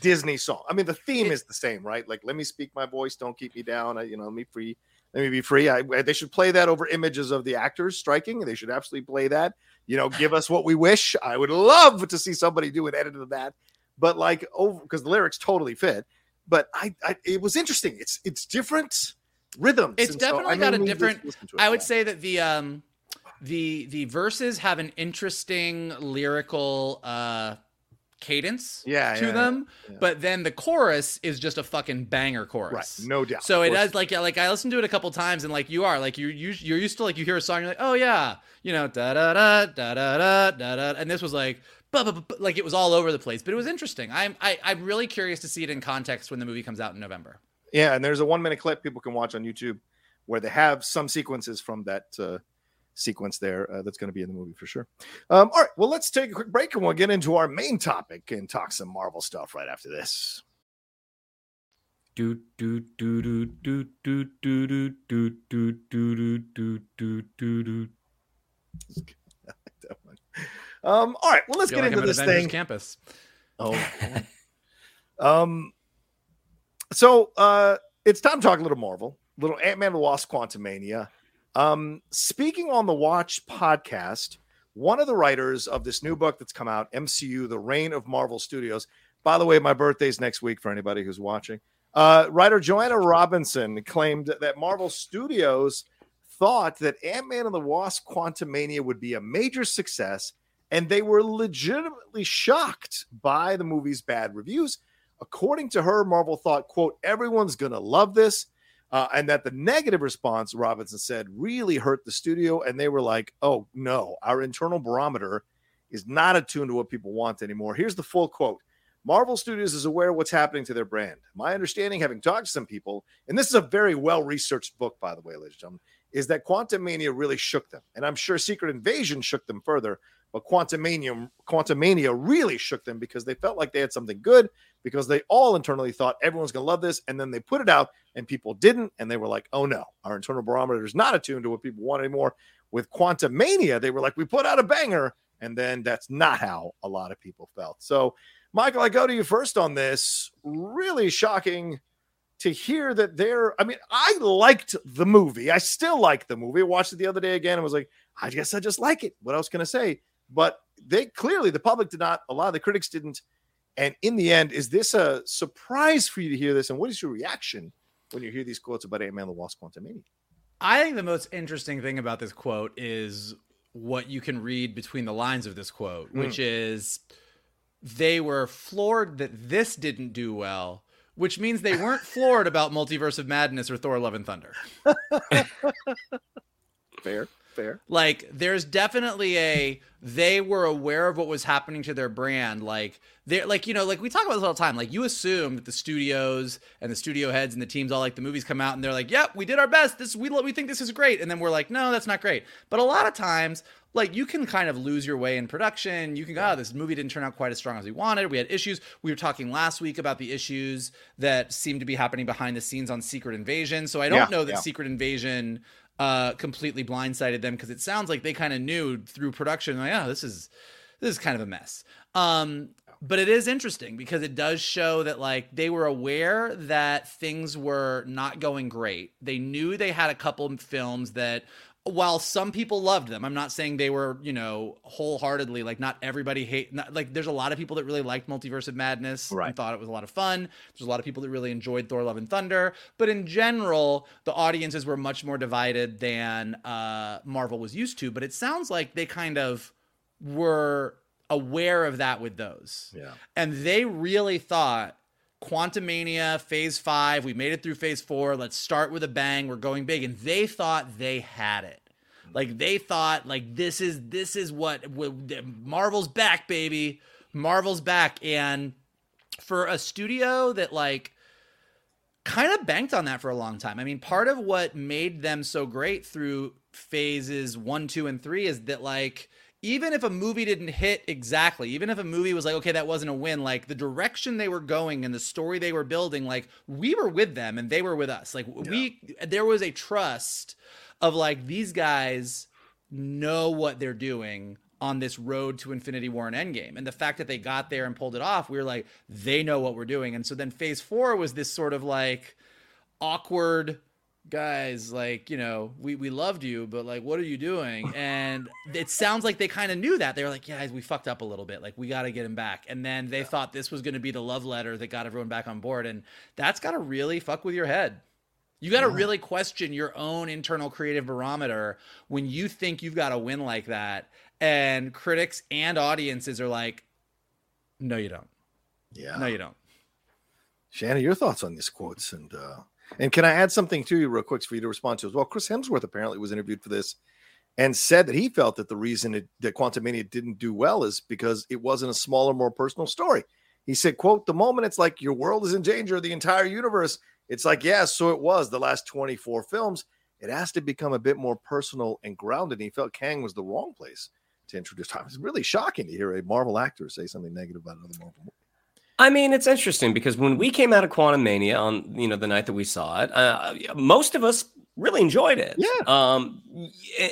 Disney song. I mean, the theme is the same, right? Like, let me speak my voice, don't keep me down. I, you know, let me free, let me be free. I, they should play that over images of the actors striking. They should absolutely play that. You know, give us what we wish. I would love to see somebody do an edit of that, but like over because the lyrics totally fit. But I, I, it was interesting. It's it's different rhythms. It's and so definitely I got a may need to different. it. I would say that the um, the the verses have an interesting lyrical uh cadence Yeah, to yeah, them, yeah, but then the chorus is just a fucking banger chorus. Right, no doubt. So it does like like I listened to it a couple times and like you are like you you you're used to like you hear a song you're like oh yeah you know da da da da da da da da and this was like bu- bu- bu- bu- like it was all over the place but it was interesting. I'm I, I'm really curious to see it in context when the movie comes out in November. Yeah, and there's a one minute clip people can watch on YouTube where they have some sequences from that uh, sequence there uh, that's going to be in the movie for sure. Um, all right, well, let's take a quick break and we'll get into our main topic and talk some Marvel stuff right after this. Do do do do do do do do do do do do do do do. Um, all right, well, let's get like into this Avengers thing. Campus. Oh. um. So uh, it's time to talk a little Marvel, little Ant Man and the Wasp: Quantumania. Um, speaking on the Watch podcast, one of the writers of this new book that's come out, MCU: The Reign of Marvel Studios. By the way, my birthday's next week for anybody who's watching. Uh, writer Joanna Robinson claimed that Marvel Studios thought that Ant Man and the Wasp: Quantumania would be a major success and they were legitimately shocked by the movie's bad reviews. According to her, Marvel thought, quote, everyone's going to love this. Uh, and that the negative response, Robinson said, really hurt the studio. And they were like, oh, no, our internal barometer is not attuned to what people want anymore. Here's the full quote Marvel Studios is aware of what's happening to their brand. My understanding, having talked to some people, and this is a very well researched book, by the way, ladies and gentlemen, is that Quantumania really shook them. And I'm sure Secret Invasion shook them further, but Quantumania, Quantumania really shook them because they felt like they had something good because they all internally thought everyone's going to love this. And then they put it out and people didn't. And they were like, oh no, our internal barometer is not attuned to what people want anymore. With Quantumania, they were like, we put out a banger. And then that's not how a lot of people felt. So, Michael, I go to you first on this. Really shocking to hear that they're. I mean, I liked the movie. I still like the movie. I watched it the other day again and was like, I guess I just like it. What else can I say? But they clearly, the public did not, a lot of the critics didn't. And in the end, is this a surprise for you to hear this? And what is your reaction when you hear these quotes about Ant Man the Wasp Quantumania? I think the most interesting thing about this quote is what you can read between the lines of this quote, mm. which is they were floored that this didn't do well, which means they weren't floored about Multiverse of Madness or Thor Love and Thunder. fair, fair. Like there's definitely a they were aware of what was happening to their brand. Like they're like, you know, like we talk about this all the time. Like you assume that the studios and the studio heads and the teams all like the movies come out and they're like, yep, we did our best. This we we think this is great. And then we're like, no, that's not great. But a lot of times like you can kind of lose your way in production. You can go, oh, this movie didn't turn out quite as strong as we wanted. We had issues. We were talking last week about the issues that seem to be happening behind the scenes on Secret Invasion. So I don't yeah, know that yeah. Secret Invasion uh, completely blindsided them because it sounds like they kind of knew through production, like, oh, this is this is kind of a mess. Um, but it is interesting because it does show that like they were aware that things were not going great. They knew they had a couple films that while some people loved them, I'm not saying they were, you know, wholeheartedly like not everybody hate not, like there's a lot of people that really liked Multiverse of Madness right. and thought it was a lot of fun. There's a lot of people that really enjoyed Thor Love and Thunder, but in general, the audiences were much more divided than uh Marvel was used to, but it sounds like they kind of were aware of that with those. Yeah. And they really thought Quantumania Phase 5, we made it through Phase 4, let's start with a bang, we're going big and they thought they had it. Like they thought like this is this is what Marvel's back baby. Marvel's back and for a studio that like kind of banked on that for a long time. I mean, part of what made them so great through phases 1, 2 and 3 is that like even if a movie didn't hit exactly, even if a movie was like, okay, that wasn't a win, like the direction they were going and the story they were building, like we were with them and they were with us. Like yeah. we, there was a trust of like these guys know what they're doing on this road to Infinity War and Endgame. And the fact that they got there and pulled it off, we were like, they know what we're doing. And so then phase four was this sort of like awkward guys like you know we, we loved you but like what are you doing? And it sounds like they kind of knew that. They were like yeah we fucked up a little bit. Like we got to get him back. And then they yeah. thought this was going to be the love letter that got everyone back on board and that's got to really fuck with your head. You got to yeah. really question your own internal creative barometer when you think you've got a win like that and critics and audiences are like no you don't. Yeah. No you don't. Shanna your thoughts on these quotes and uh and can I add something to you real quick for you to respond to as well? Chris Hemsworth apparently was interviewed for this and said that he felt that the reason it, that Quantumania didn't do well is because it wasn't a smaller, more personal story. He said, quote, the moment it's like your world is in danger, the entire universe, it's like, yeah, so it was the last 24 films. It has to become a bit more personal and grounded. And he felt Kang was the wrong place to introduce time. It's really shocking to hear a Marvel actor say something negative about another Marvel. I mean, it's interesting because when we came out of Quantumania on you know the night that we saw it, uh, most of us really enjoyed it. Yeah. Um,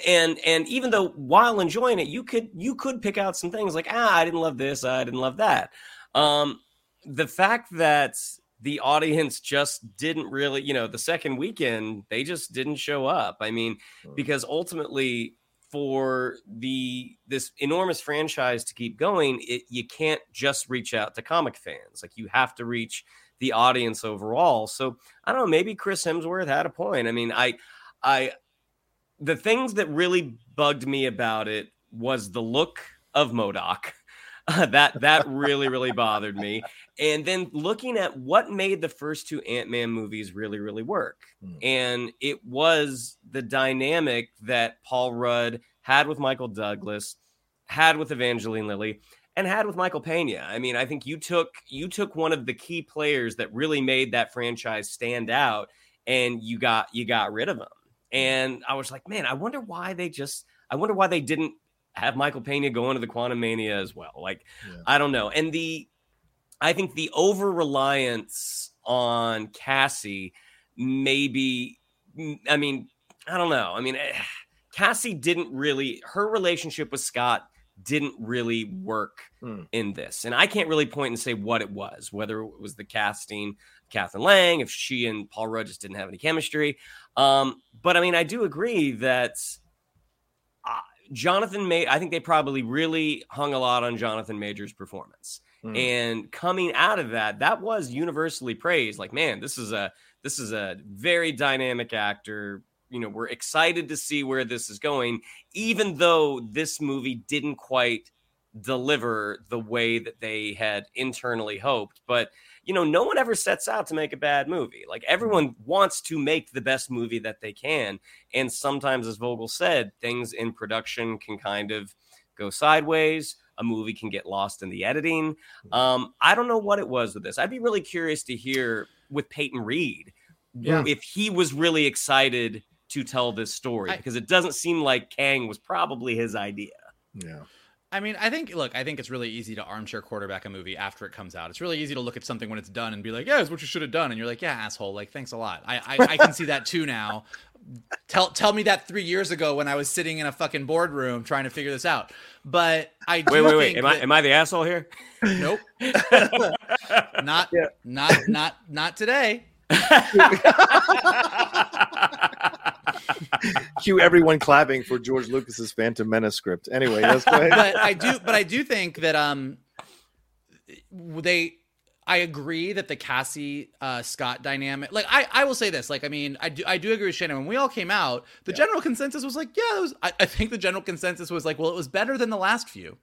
and and even though while enjoying it, you could you could pick out some things like ah, I didn't love this, I didn't love that. Um, the fact that the audience just didn't really, you know, the second weekend they just didn't show up. I mean, because ultimately for the this enormous franchise to keep going, it, you can't just reach out to comic fans. Like you have to reach the audience overall. So I don't know. Maybe Chris Hemsworth had a point. I mean, I, I, the things that really bugged me about it was the look of MODOK. That that really really bothered me. And then looking at what made the first two Ant Man movies really really work, hmm. and it was the dynamic that Paul Rudd had with Michael Douglas, had with Evangeline Lilly, and had with Michael Pena. I mean, I think you took you took one of the key players that really made that franchise stand out, and you got you got rid of him. Hmm. And I was like, man, I wonder why they just I wonder why they didn't have Michael Pena go into the Quantumania as well. Like, I don't know. And the I think the over reliance on Cassie maybe I mean, I don't know. I mean, eh, Cassie didn't really her relationship with Scott didn't really work Hmm. in this. And I can't really point and say what it was, whether it was the casting, Catherine Lang, if she and Paul Rudd just didn't have any chemistry. Um, but I mean, I do agree that Jonathan made, I think they probably really hung a lot on Jonathan Majors' performance. Hmm. And coming out of that, that was universally praised. Like, man, this is a this is a very dynamic actor. You know, we're excited to see where this is going, even though this movie didn't quite deliver the way that they had internally hoped. But you know, no one ever sets out to make a bad movie. Like everyone wants to make the best movie that they can. And sometimes, as Vogel said, things in production can kind of go sideways. A movie can get lost in the editing. Um, I don't know what it was with this. I'd be really curious to hear with Peyton Reed Yeah. if he was really excited to tell this story because it doesn't seem like Kang was probably his idea. Yeah. I mean, I think look, I think it's really easy to armchair quarterback a movie after it comes out. It's really easy to look at something when it's done and be like, "Yeah, it's what you should have done," and you're like, "Yeah, asshole." Like, thanks a lot. I I, I can see that too now. Tell tell me that three years ago when I was sitting in a fucking boardroom trying to figure this out. But I do Wait, wait, wait. think Am I am I the asshole here? Nope. not not not not today. Cue everyone clapping for George Lucas's Phantom Menace script. Anyway, let's go ahead. but I do, but I do think that um, they. I agree that the Cassie uh, Scott dynamic, like I, I will say this, like I mean, I do, I do agree with Shannon. When we all came out, the general consensus was like, yeah, was. I, I think the general consensus was like, well, it was better than the last few.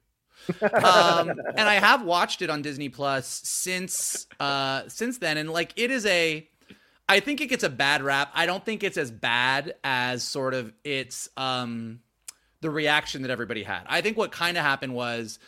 um, and I have watched it on Disney Plus since uh, since then, and like it is a. I think it gets a bad rap. I don't think it's as bad as sort of its um the reaction that everybody had. I think what kind of happened was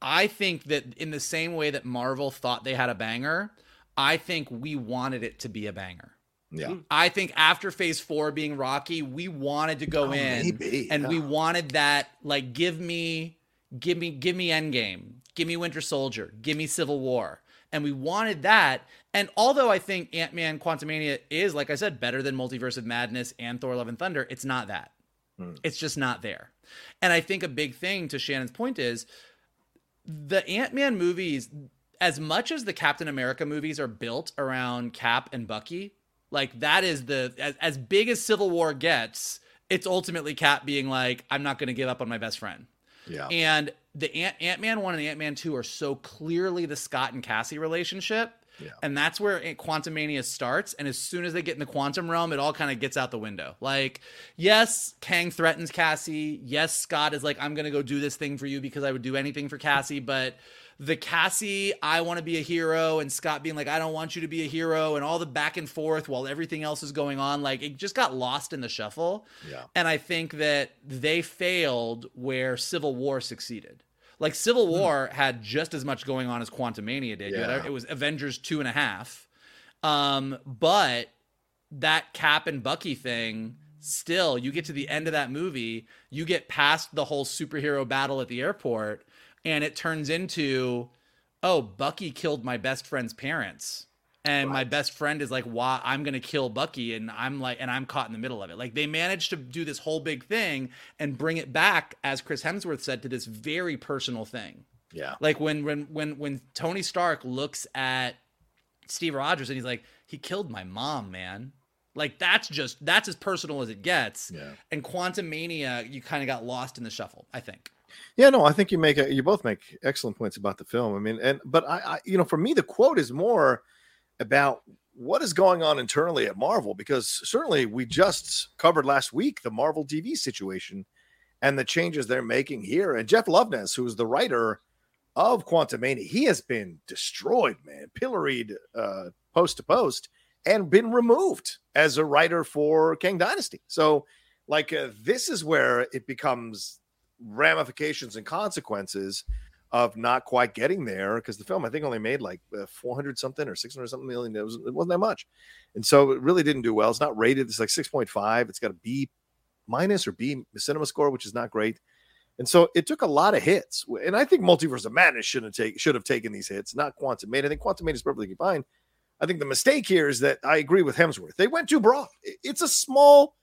I think that in the same way that Marvel thought they had a banger, I think we wanted it to be a banger. Yeah. I think after phase four being Rocky, we wanted to go Oh, in maybe, and we wanted that, like, give me, give me, give me Endgame, give me Winter Soldier, give me Civil War. And we wanted that. And although I think Ant Man Quantumania is, like I said, better than Multiverse of Madness and Thor Love and Thunder, it's not that. Hmm. It's just not there. And I think a big thing to Shannon's point is the Ant Man movies, as much as the Captain America movies are built around Cap and Bucky, like that is the as, as big as Civil War gets, it's ultimately Cap being like, I'm not going to give up on my best friend. Yeah. And the Ant Ant Man one and the Ant Man two are so clearly the Scott and Cassie relationship. Yeah. And that's where Quantumania starts. And as soon as they get in the quantum realm, it all kind of gets out the window. Like, yes, Kang threatens Cassie. Yes, Scott is like, I'm going to go do this thing for you because I would do anything for Cassie. But the Cassie, I want to be a hero, and Scott being like, I don't want you to be a hero, and all the back and forth while everything else is going on, like, it just got lost in the shuffle. Yeah. And I think that they failed where Civil War succeeded. Like Civil War had just as much going on as Quantumania did. You had- Yeah. It was Avengers two and a half. Um, but that Cap and Bucky thing, still, you get to the end of that movie, you get past the whole superhero battle at the airport, and it turns into, oh, Bucky killed my best friend's parents. And my best friend is like, why I'm gonna kill Bucky, and I'm like, and I'm caught in the middle of it. Like they managed to do this whole big thing and bring it back, as Chris Hemsworth said, to this very personal thing. Yeah. Like when when when when Tony Stark looks at Steve Rogers and he's like, he killed my mom, man. Like that's just that's as personal as it gets. Yeah. And Quantumania, you kind of got lost in the shuffle, I think. Yeah, no, I think you make a, you both make excellent points about the film. I mean, and but I, I, you know, for me, the quote is more about what is going on internally at Marvel because certainly we just covered last week the Marvel TV situation, and the changes they're making here. And Jeff Loveness, who's the writer of Quantum Quantumania, he has been destroyed, man, pilloried uh, post to post, and been removed as a writer for Kang Dynasty. So, like, uh, this is where it becomes ramifications and consequences of not quite getting there because the film I think only made like uh, 400 something or 600 something million. It, was, it wasn't that much, and so it really didn't do well. It's not rated. It's like 6.5. It's got a B minus or B cinema score, which is not great. And so it took a lot of hits. And I think Multiverse of Madness shouldn't take should have taken these hits, not Quantumania. I think Quantumania is perfectly fine. I think the mistake here is that I agree with Hemsworth. They went too broad. It's a small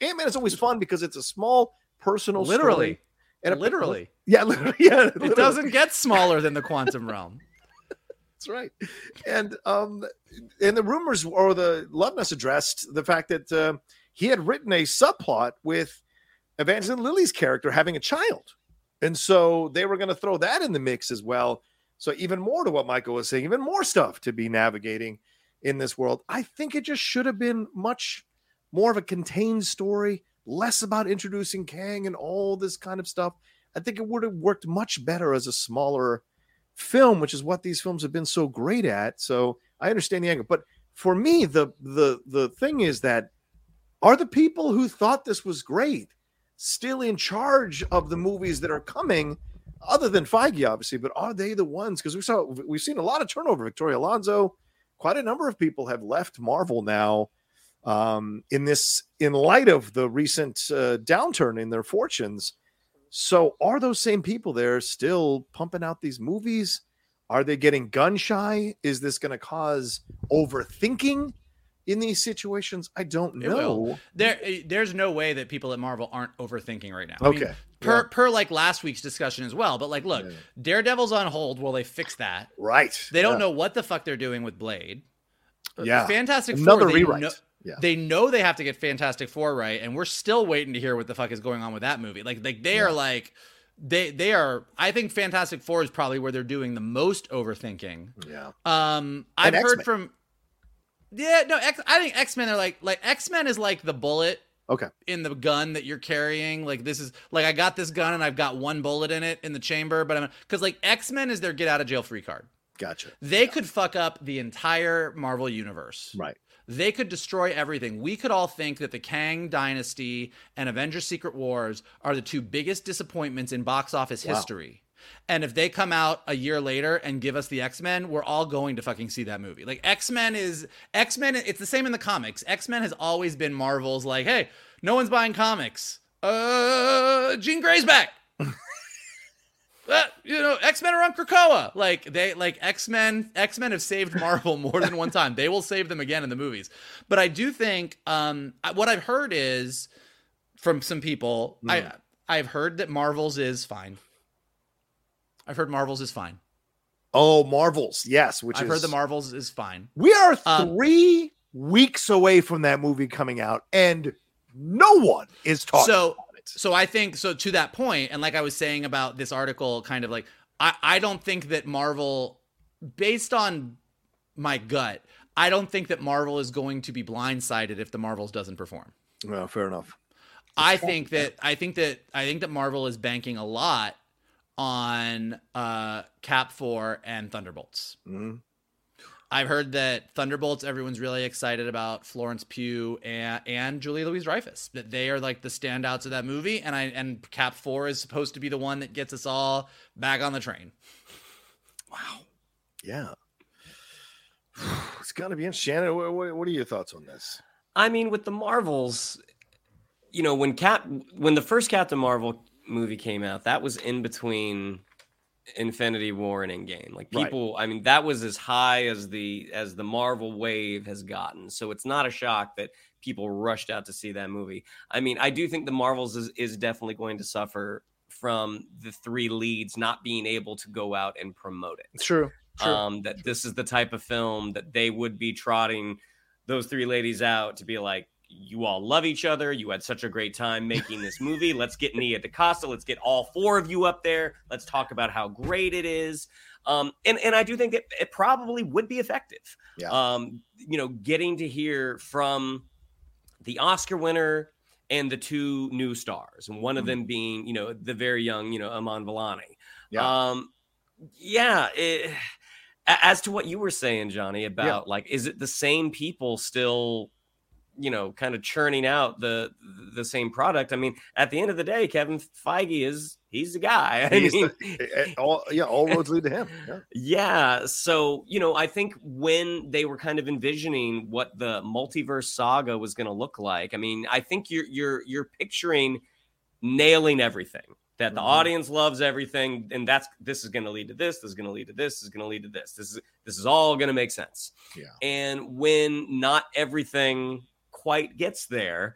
Ant Man is always fun because it's a small personal literally story. And literally, yeah, literally, yeah. It doesn't get smaller than the quantum realm. That's right. And um, and the rumors or the Loveness addressed the fact that uh, he had written a subplot with Evangeline Lilly's character having a child, and so they were going to throw that in the mix as well. So even more to what Michael was saying, even more stuff to be navigating in this world. I think it just should have been much more of a contained story, less about introducing Kang and all this kind of stuff. I think it would have worked much better as a smaller film, which is what these films have been so great at. So I understand the angle, but for me, the the the thing is that are the people who thought this was great still in charge of the movies that are coming? Other than Feige, obviously, but are they the ones? Because we saw we've seen a lot of turnover. Victoria Alonso, quite a number of people have left Marvel now. Um, in this, in light of the recent uh, downturn in their fortunes, so are those same people there still pumping out these movies? Are they getting gun shy? Is this going to cause overthinking in these situations? I don't know. There, eh, there's no way that people at Marvel aren't overthinking right now. I mean, Okay. per Yeah. per like last week's discussion as well. But like, look, Daredevil's on hold. Will they fix that? Right. They don't Yeah. know what the fuck they're doing with Blade. Uh, Yeah. Fantastic Another Four. Rewrite. Yeah. they know they have to get Fantastic Four right, and we're still waiting to hear what the fuck is going on with that movie. Like, like they are like. They they are. I think Fantastic Four is probably where they're doing the most overthinking. Yeah. Um, I've And heard X-Men. from. Yeah, no, X, I think X Men are like like X Men is like the bullet Okay. in the gun that you're carrying. Like this is like I got this gun and I've got one bullet in it in the chamber, but I'm because like X Men is their get out of jail free card. Gotcha. They could fuck up the entire Marvel universe. Right. They could destroy everything. We could all think that the Kang Dynasty and Avengers Secret Wars are the two biggest disappointments in box office Wow. history. And if they come out a year later and give us the X Men, we're all going to fucking see that movie. Like X Men is X Men. It's the same in the comics. X Men has always been Marvel's like, hey, no one's buying comics. Uh, Jean Grey's back. Uh, you know, X Men are on Krakoa. Like they, like X Men, X Men have saved Marvel more than one time. They will save them again in the movies. But I do think, um, what I've heard is from some people, I, I've heard that Marvel's is fine. I've heard Marvel's is fine. Oh, Marvels. Yes. Which I've is, heard the Marvels is fine. We are Um, three weeks away from that movie coming out, and no one is talking. so so i think so to that point and like i was saying about this article kind of like i i don't think that marvel based on my gut i don't think that marvel is going to be blindsided if the marvels doesn't perform well, fair enough. i think that i think that i think that marvel is banking a lot on uh cap 4 and thunderbolts Mhm. I've heard that Thunderbolts, everyone's really excited about Florence Pugh and, and Julia Louis-Dreyfus. That they are like the standouts of that movie, and I and Cap Four is supposed to be the one that gets us all back on the train. Wow. Yeah. It's gonna be interesting. Shannon, what, what, what are your thoughts on this? I mean, with the Marvels, you know, when Cap when the first Captain Marvel movie came out, that was in between Infinity War and Endgame. Like Right. people, I mean, that was as high as the as the Marvel wave has gotten. So it's not a shock that people rushed out to see that movie. I mean, I do think the Marvels is, is definitely going to suffer from the three leads not being able to go out and promote it True. um, that this is the type of film that they would be trotting those three ladies out to be like, you all love each other. You had such a great time making this movie. Let's get Nia DaCosta. Let's get all four of you up there. Let's talk about how great it is. Um, and and I do think that it probably would be effective. Yeah. Um, you know, getting to hear from the Oscar winner and the two new stars, and one of Mhm. them being, you know, the very young, you know, Iman Vellani. Yeah. Um, yeah. It, as to what you were saying, Johnny, about like, is it the same people still, you know, kind of churning out the the same product? I mean, at the end of the day, Kevin Feige is he's the guy. I He's mean, the- eh, eh, all, yeah, all roads lead to him. Yeah. yeah. So, you know, I think when they were kind of envisioning what the multiverse saga was going to look like, I mean, I think you're you're you're picturing nailing everything. That the Mhm. audience loves everything, and that's this is going to lead to this. This is going to lead to this. This is going to lead to this. This is this is all going to make sense. Yeah. And when not everything quite gets there,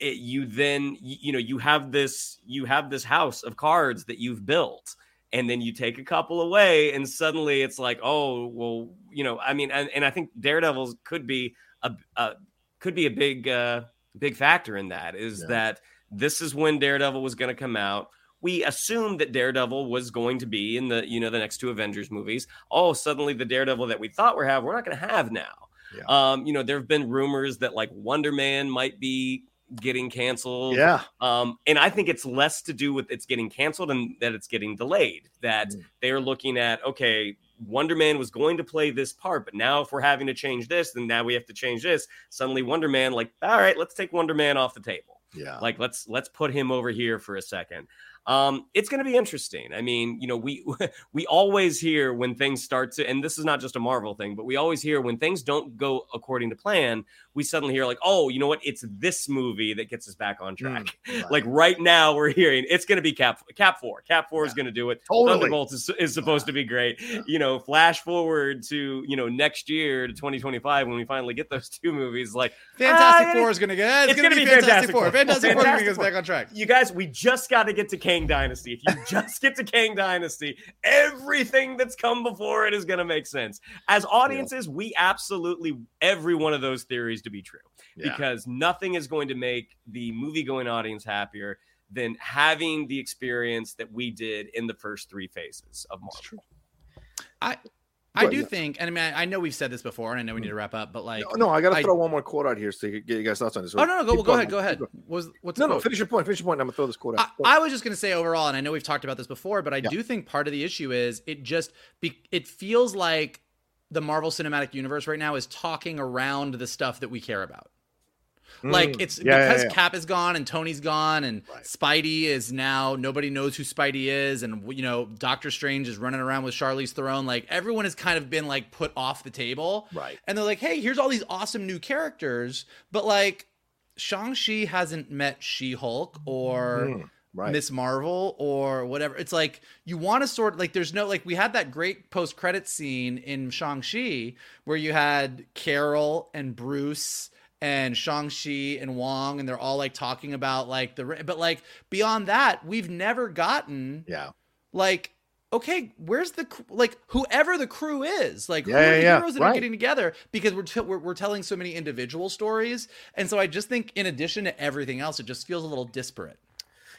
it, you then you, you know you have this you have this house of cards that you've built and then you take a couple away and suddenly it's like oh well you know i mean and, and i think daredevils could be a, a could be a big uh big factor in that is Yeah. that this is when daredevil was going to come out. We assumed that daredevil was going to be in the you know the next two avengers movies. Oh suddenly the daredevil that we thought we're have we're not going to have now Yeah. um you know there have been rumors that like wonder man might be getting canceled Yeah. um, and I think it's less to do with it's getting canceled and that it's getting delayed. That Mm. they're looking at okay, Wonder Man was going to play this part, but now if we're having to change this, then now we have to change this. Suddenly, Wonder Man, like, all right, let's take Wonder Man off the table. Yeah. Like, let's let's put him over here for a second. Um, it's going to be interesting. I mean, you know, we we always hear when things start to, and this is not just a Marvel thing, but we always hear when things don't go according to plan, we suddenly hear like, oh, you know what? It's this movie that gets us back on track. right. Like right now, we're hearing it's going to be Cap Cap Four. Cap Four is going to do it. Totally. Thunderbolts is, is supposed to be great. You know, flash forward to you know next year to 2025 when we finally get those two movies. Like Fantastic ah, Four is going to get. It's, it's going to be Fantastic Four. Four. Fantastic Four is going to Fantastic get us back on track. you guys, we just got to get to Kang Dynasty. If you just get to Kang Dynasty, everything that's come before it is going to make sense. As audiences, we absolutely every one of those theories to be true Yeah. because nothing is going to make the movie going audience happier than having the experience that we did in the first three phases of Marvel. I Go do ahead. think, and I mean, I know we've said this before, and I know we need to wrap up, but like, No, no, I got to throw one more quote out here so you can get you guys thoughts on this. Oh no, no, go, Keep go ahead, go ahead. What Was what's No, no, finish your point. Finish your point. I'm gonna throw this quote out. I, I was just going to say overall, and I know we've talked about this before, but I Yeah. do think part of the issue is it just be, it feels like the Marvel Cinematic Universe right now is talking around the stuff that we care about. Like Mm. it's Yeah, yeah, because yeah. Cap is gone and Tony's gone and Right. Spidey is now nobody knows who Spidey is and you know Doctor Strange is running around with Charlize Theron. Like everyone has kind of been like put off the table. Right. And they're like, hey, here's all these awesome new characters, but like Shang-Chi hasn't met She-Hulk or Mm, right. Miss Marvel or whatever. It's like you want to sort like there's no like we had that great post-credit scene in Shang-Chi where you had Carol and Bruce and Shang-Chi and Wong and they're all like talking about like the but like beyond that, we've never gotten Yeah. like okay where's the like whoever the crew is like who are yeah, the yeah, heroes that right. are getting together because we're, t- we're we're telling so many individual stories and so i just think in addition to everything else it just feels a little disparate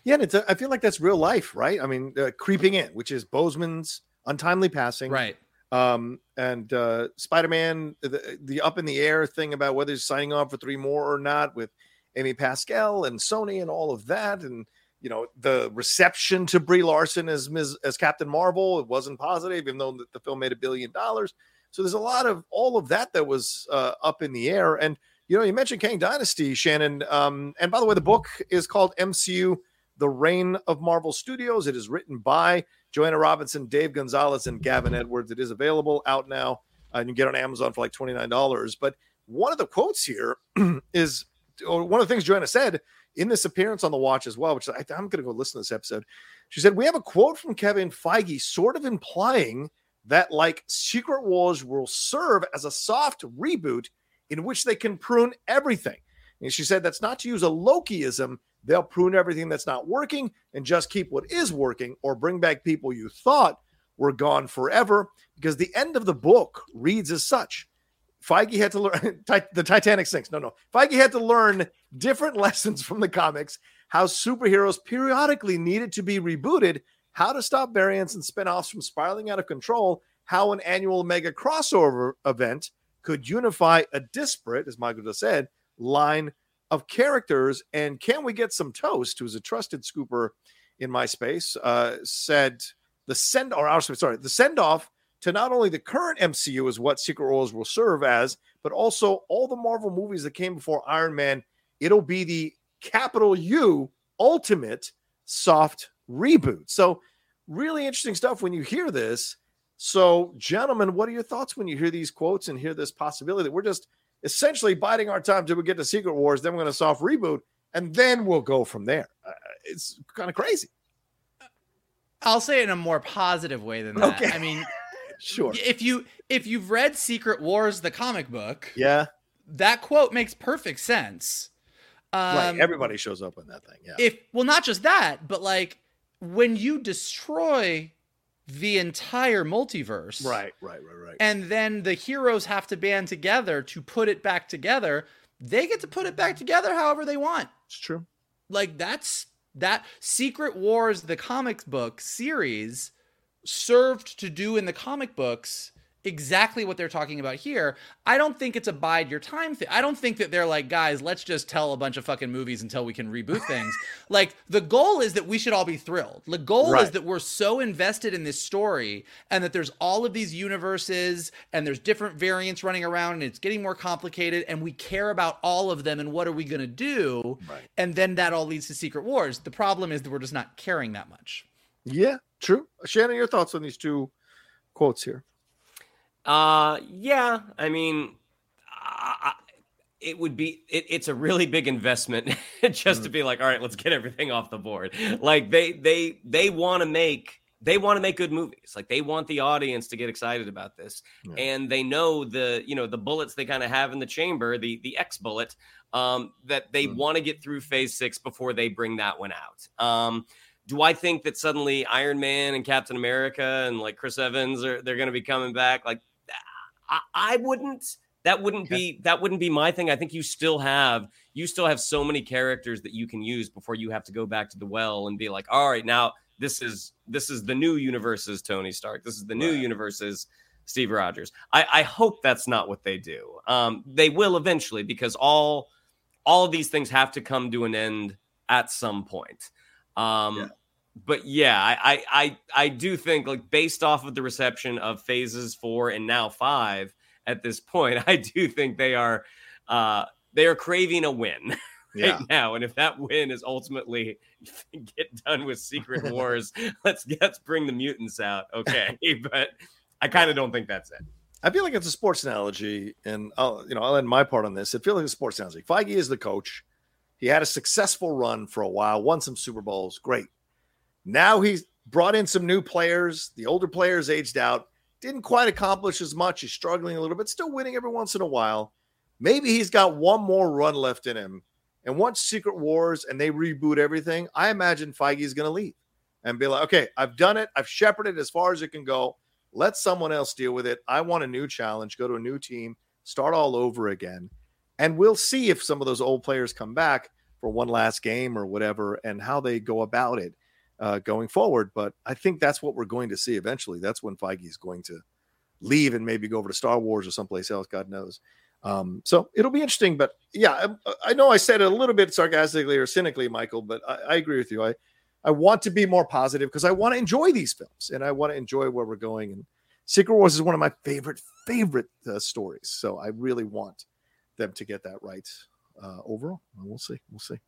Yeah, and it's a, I feel like that's real life, right? I mean, uh, creeping in, which is Boseman's untimely passing, right Um, and uh, Spider-Man, the, the up in the air thing about whether he's signing on for three more or not with Amy Pascal and Sony and all of that, and you know the reception to Brie Larson as Ms. as Captain Marvel, it wasn't positive, even though the, the film made a billion dollars. So there's a lot of all of that that was uh, up in the air, and you know you mentioned Kang Dynasty, Shannon. Um, and by the way, the book is called MCU: The Reign of Marvel Studios. It is written by Joanna Robinson, Dave Gonzalez, and Gavin Edwards. It is available out now. Uh, you can get it on Amazon for like $29. But one of the quotes here is or one of the things Joanna said in this appearance on the watch as well, which I, I'm going to go listen to this episode. She said, We have a quote from Kevin Feige sort of implying that like Secret Wars will serve as a soft reboot in which they can prune everything. And she said that's not to use a Lokiism. They'll prune everything that's not working and just keep what is working or bring back people you thought were gone forever. Because the end of the book reads as such. Feige had to learn the Titanic sinks. No, no. Feige had to learn different lessons from the comics, how superheroes periodically needed to be rebooted, how to stop variants and spin-offs from spiraling out of control, how an annual mega crossover event could unify a disparate, as Michael just said, line of characters. And can we get some toast? Who's a trusted scooper in my space? Uh, said the send or our sorry the send off to not only the current MCU is what Secret Wars will serve as, but also all the Marvel movies that came before Iron Man. It'll be the capital U ultimate soft reboot. So, really interesting stuff when you hear this. So, gentlemen, what are your thoughts when you hear these quotes and hear this possibility that we're just essentially biding our time till we get to Secret Wars, then we're going to soft reboot, and then we'll go from there? Uh, it's kind of crazy. I'll say it in a more positive way than that. Okay. I mean, Sure. if you if you've read Secret Wars the comic book, Yeah. that quote makes perfect sense. Um, right. Everybody shows up in that thing. Yeah. if well not just that but like when you destroy the entire multiverse right. Right. Right. Right. and then the heroes have to band together to put it back together they get to put it back together however they want it's true. like that's that secret wars the comics book series served to do in the comic books exactly what they're talking about here i don't think it's a bide your time thing i don't think that they're like guys let's just tell a bunch of fucking movies until we can reboot things like the goal is that we should all be thrilled the goal is that we're so invested in this story and that there's all of these universes and there's different variants running around and it's getting more complicated and we care about all of them and what are we going to do Right. and then that all leads to secret wars the problem is that we're just not caring that much Yeah. True. Shannon, your thoughts on these two quotes here? Uh, yeah. I mean, I, it would be. It, it's a really big investment just to be like, all right, let's get everything off the board. Like they they they want to make they want to make good movies. Like they want the audience to get excited about this, and they know the you know the bullets they kind of have in the chamber, the the X bullet, um, that they want to get through Phase Six before they bring that one out. Um, do I think that suddenly Iron Man and Captain America and like Chris Evans are they're going to be coming back? Like I, I wouldn't. That wouldn't be that wouldn't be my thing. I think you still have you still have so many characters that you can use before you have to go back to the well and be like, all right, now this is this is the new universe's Tony Stark. This is the new universe's Steve Rogers. I, I hope that's not what they do. Um, they will eventually because all all of these things have to come to an end at some point. Um, But yeah, I, I I do think like based off of the reception of phases four and now five at this point, I do think they are uh they are craving a win right Yeah. now. And if that win is ultimately get done with Secret Wars, let's let's bring the mutants out. Okay. but I kind of don't think that's it. I feel like it's a sports analogy, and I'll you know I'll end my part on this. It feels like a sports analogy. Feige is the coach. He had a successful run for a while, won some Super Bowls, great. Now he's brought in some new players. The older players aged out, didn't quite accomplish as much. He's struggling a little bit, still winning every once in a while. Maybe he's got one more run left in him. And once Secret Wars and they reboot everything, I imagine Feige's going to leave and be like, okay, I've done it. I've shepherded as far as it can go. Let someone else deal with it. I want a new challenge, go to a new team, start all over again. And we'll see if some of those old players come back for one last game or whatever and how they go about it uh, going forward. But I think that's what we're going to see eventually. That's when Feige is going to leave and maybe go over to Star Wars or someplace else, God knows. Um, so it'll be interesting. But yeah, I, I know I said it a little bit sarcastically or cynically, Michael, but I, I agree with you. I, I want to be more positive because I want to enjoy these films and I want to enjoy where we're going. And Secret Wars is one of my favorite, favorite uh, stories. So I really want them to get that right uh, overall. We'll see. We'll see.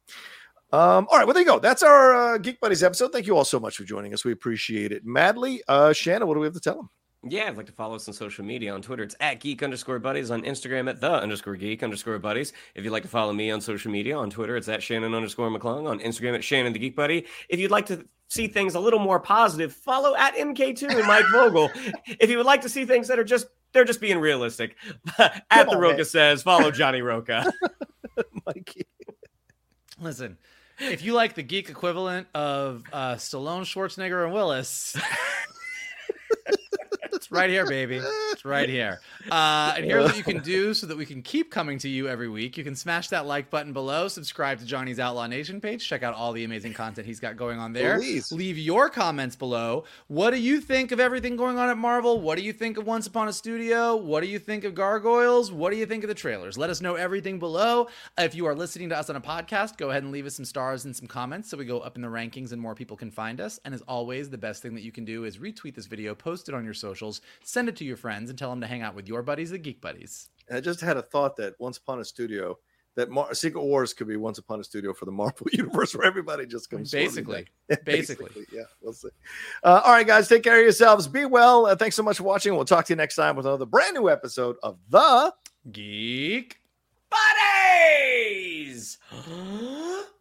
Um, all right, well, there you go. That's our uh, Geek Buddies episode. Thank you all so much for joining us. We appreciate it madly. Uh, Shannon, what do we have to tell them? Yeah, I'd like to follow us on social media. On Twitter, it's at geek underscore buddies. On Instagram, at the underscore geek underscore buddies. If you'd like to follow me on social media, on Twitter, it's at Shannon underscore McClung. On Instagram, at Shannon the Geek Buddy. If you'd like to see things a little more positive, follow at MK2 and Mike Vogel. if you would like to see things that are just they're just being realistic, at Come the on, Rocha man. says, follow Johnny Rocha. Mikey. Listen, if you like the geek equivalent of uh, Stallone, Schwarzenegger, and Willis, It's right here, baby. It's right here. Uh, and here's what you can do so that we can keep coming to you every week. You can smash that like button below, subscribe to Johnny's Outlaw Nation page, check out all the amazing content he's got going on there. Please. Leave your comments below. What do you think of everything going on at Marvel? What do you think of Once Upon a Studio? What do you think of Gargoyles? What do you think of the trailers? Let us know everything below. If you are listening to us on a podcast, go ahead and leave us some stars and some comments so we go up in the rankings and more people can find us. And as always, the best thing that you can do is retweet this video, post it on your socials, send it to your friends, and tell them to hang out with your buddies, the Geek Buddies. And I just had a thought that Once Upon a Studio, that Mar- Secret Wars could be Once Upon a Studio for the Marvel Universe, where everybody just comes. swarming Basically. Basically. yeah, we'll see. Uh, all right, guys, take care of yourselves. Be well. Uh, thanks so much for watching. We'll talk to you next time with another brand new episode of the Geek Buddies!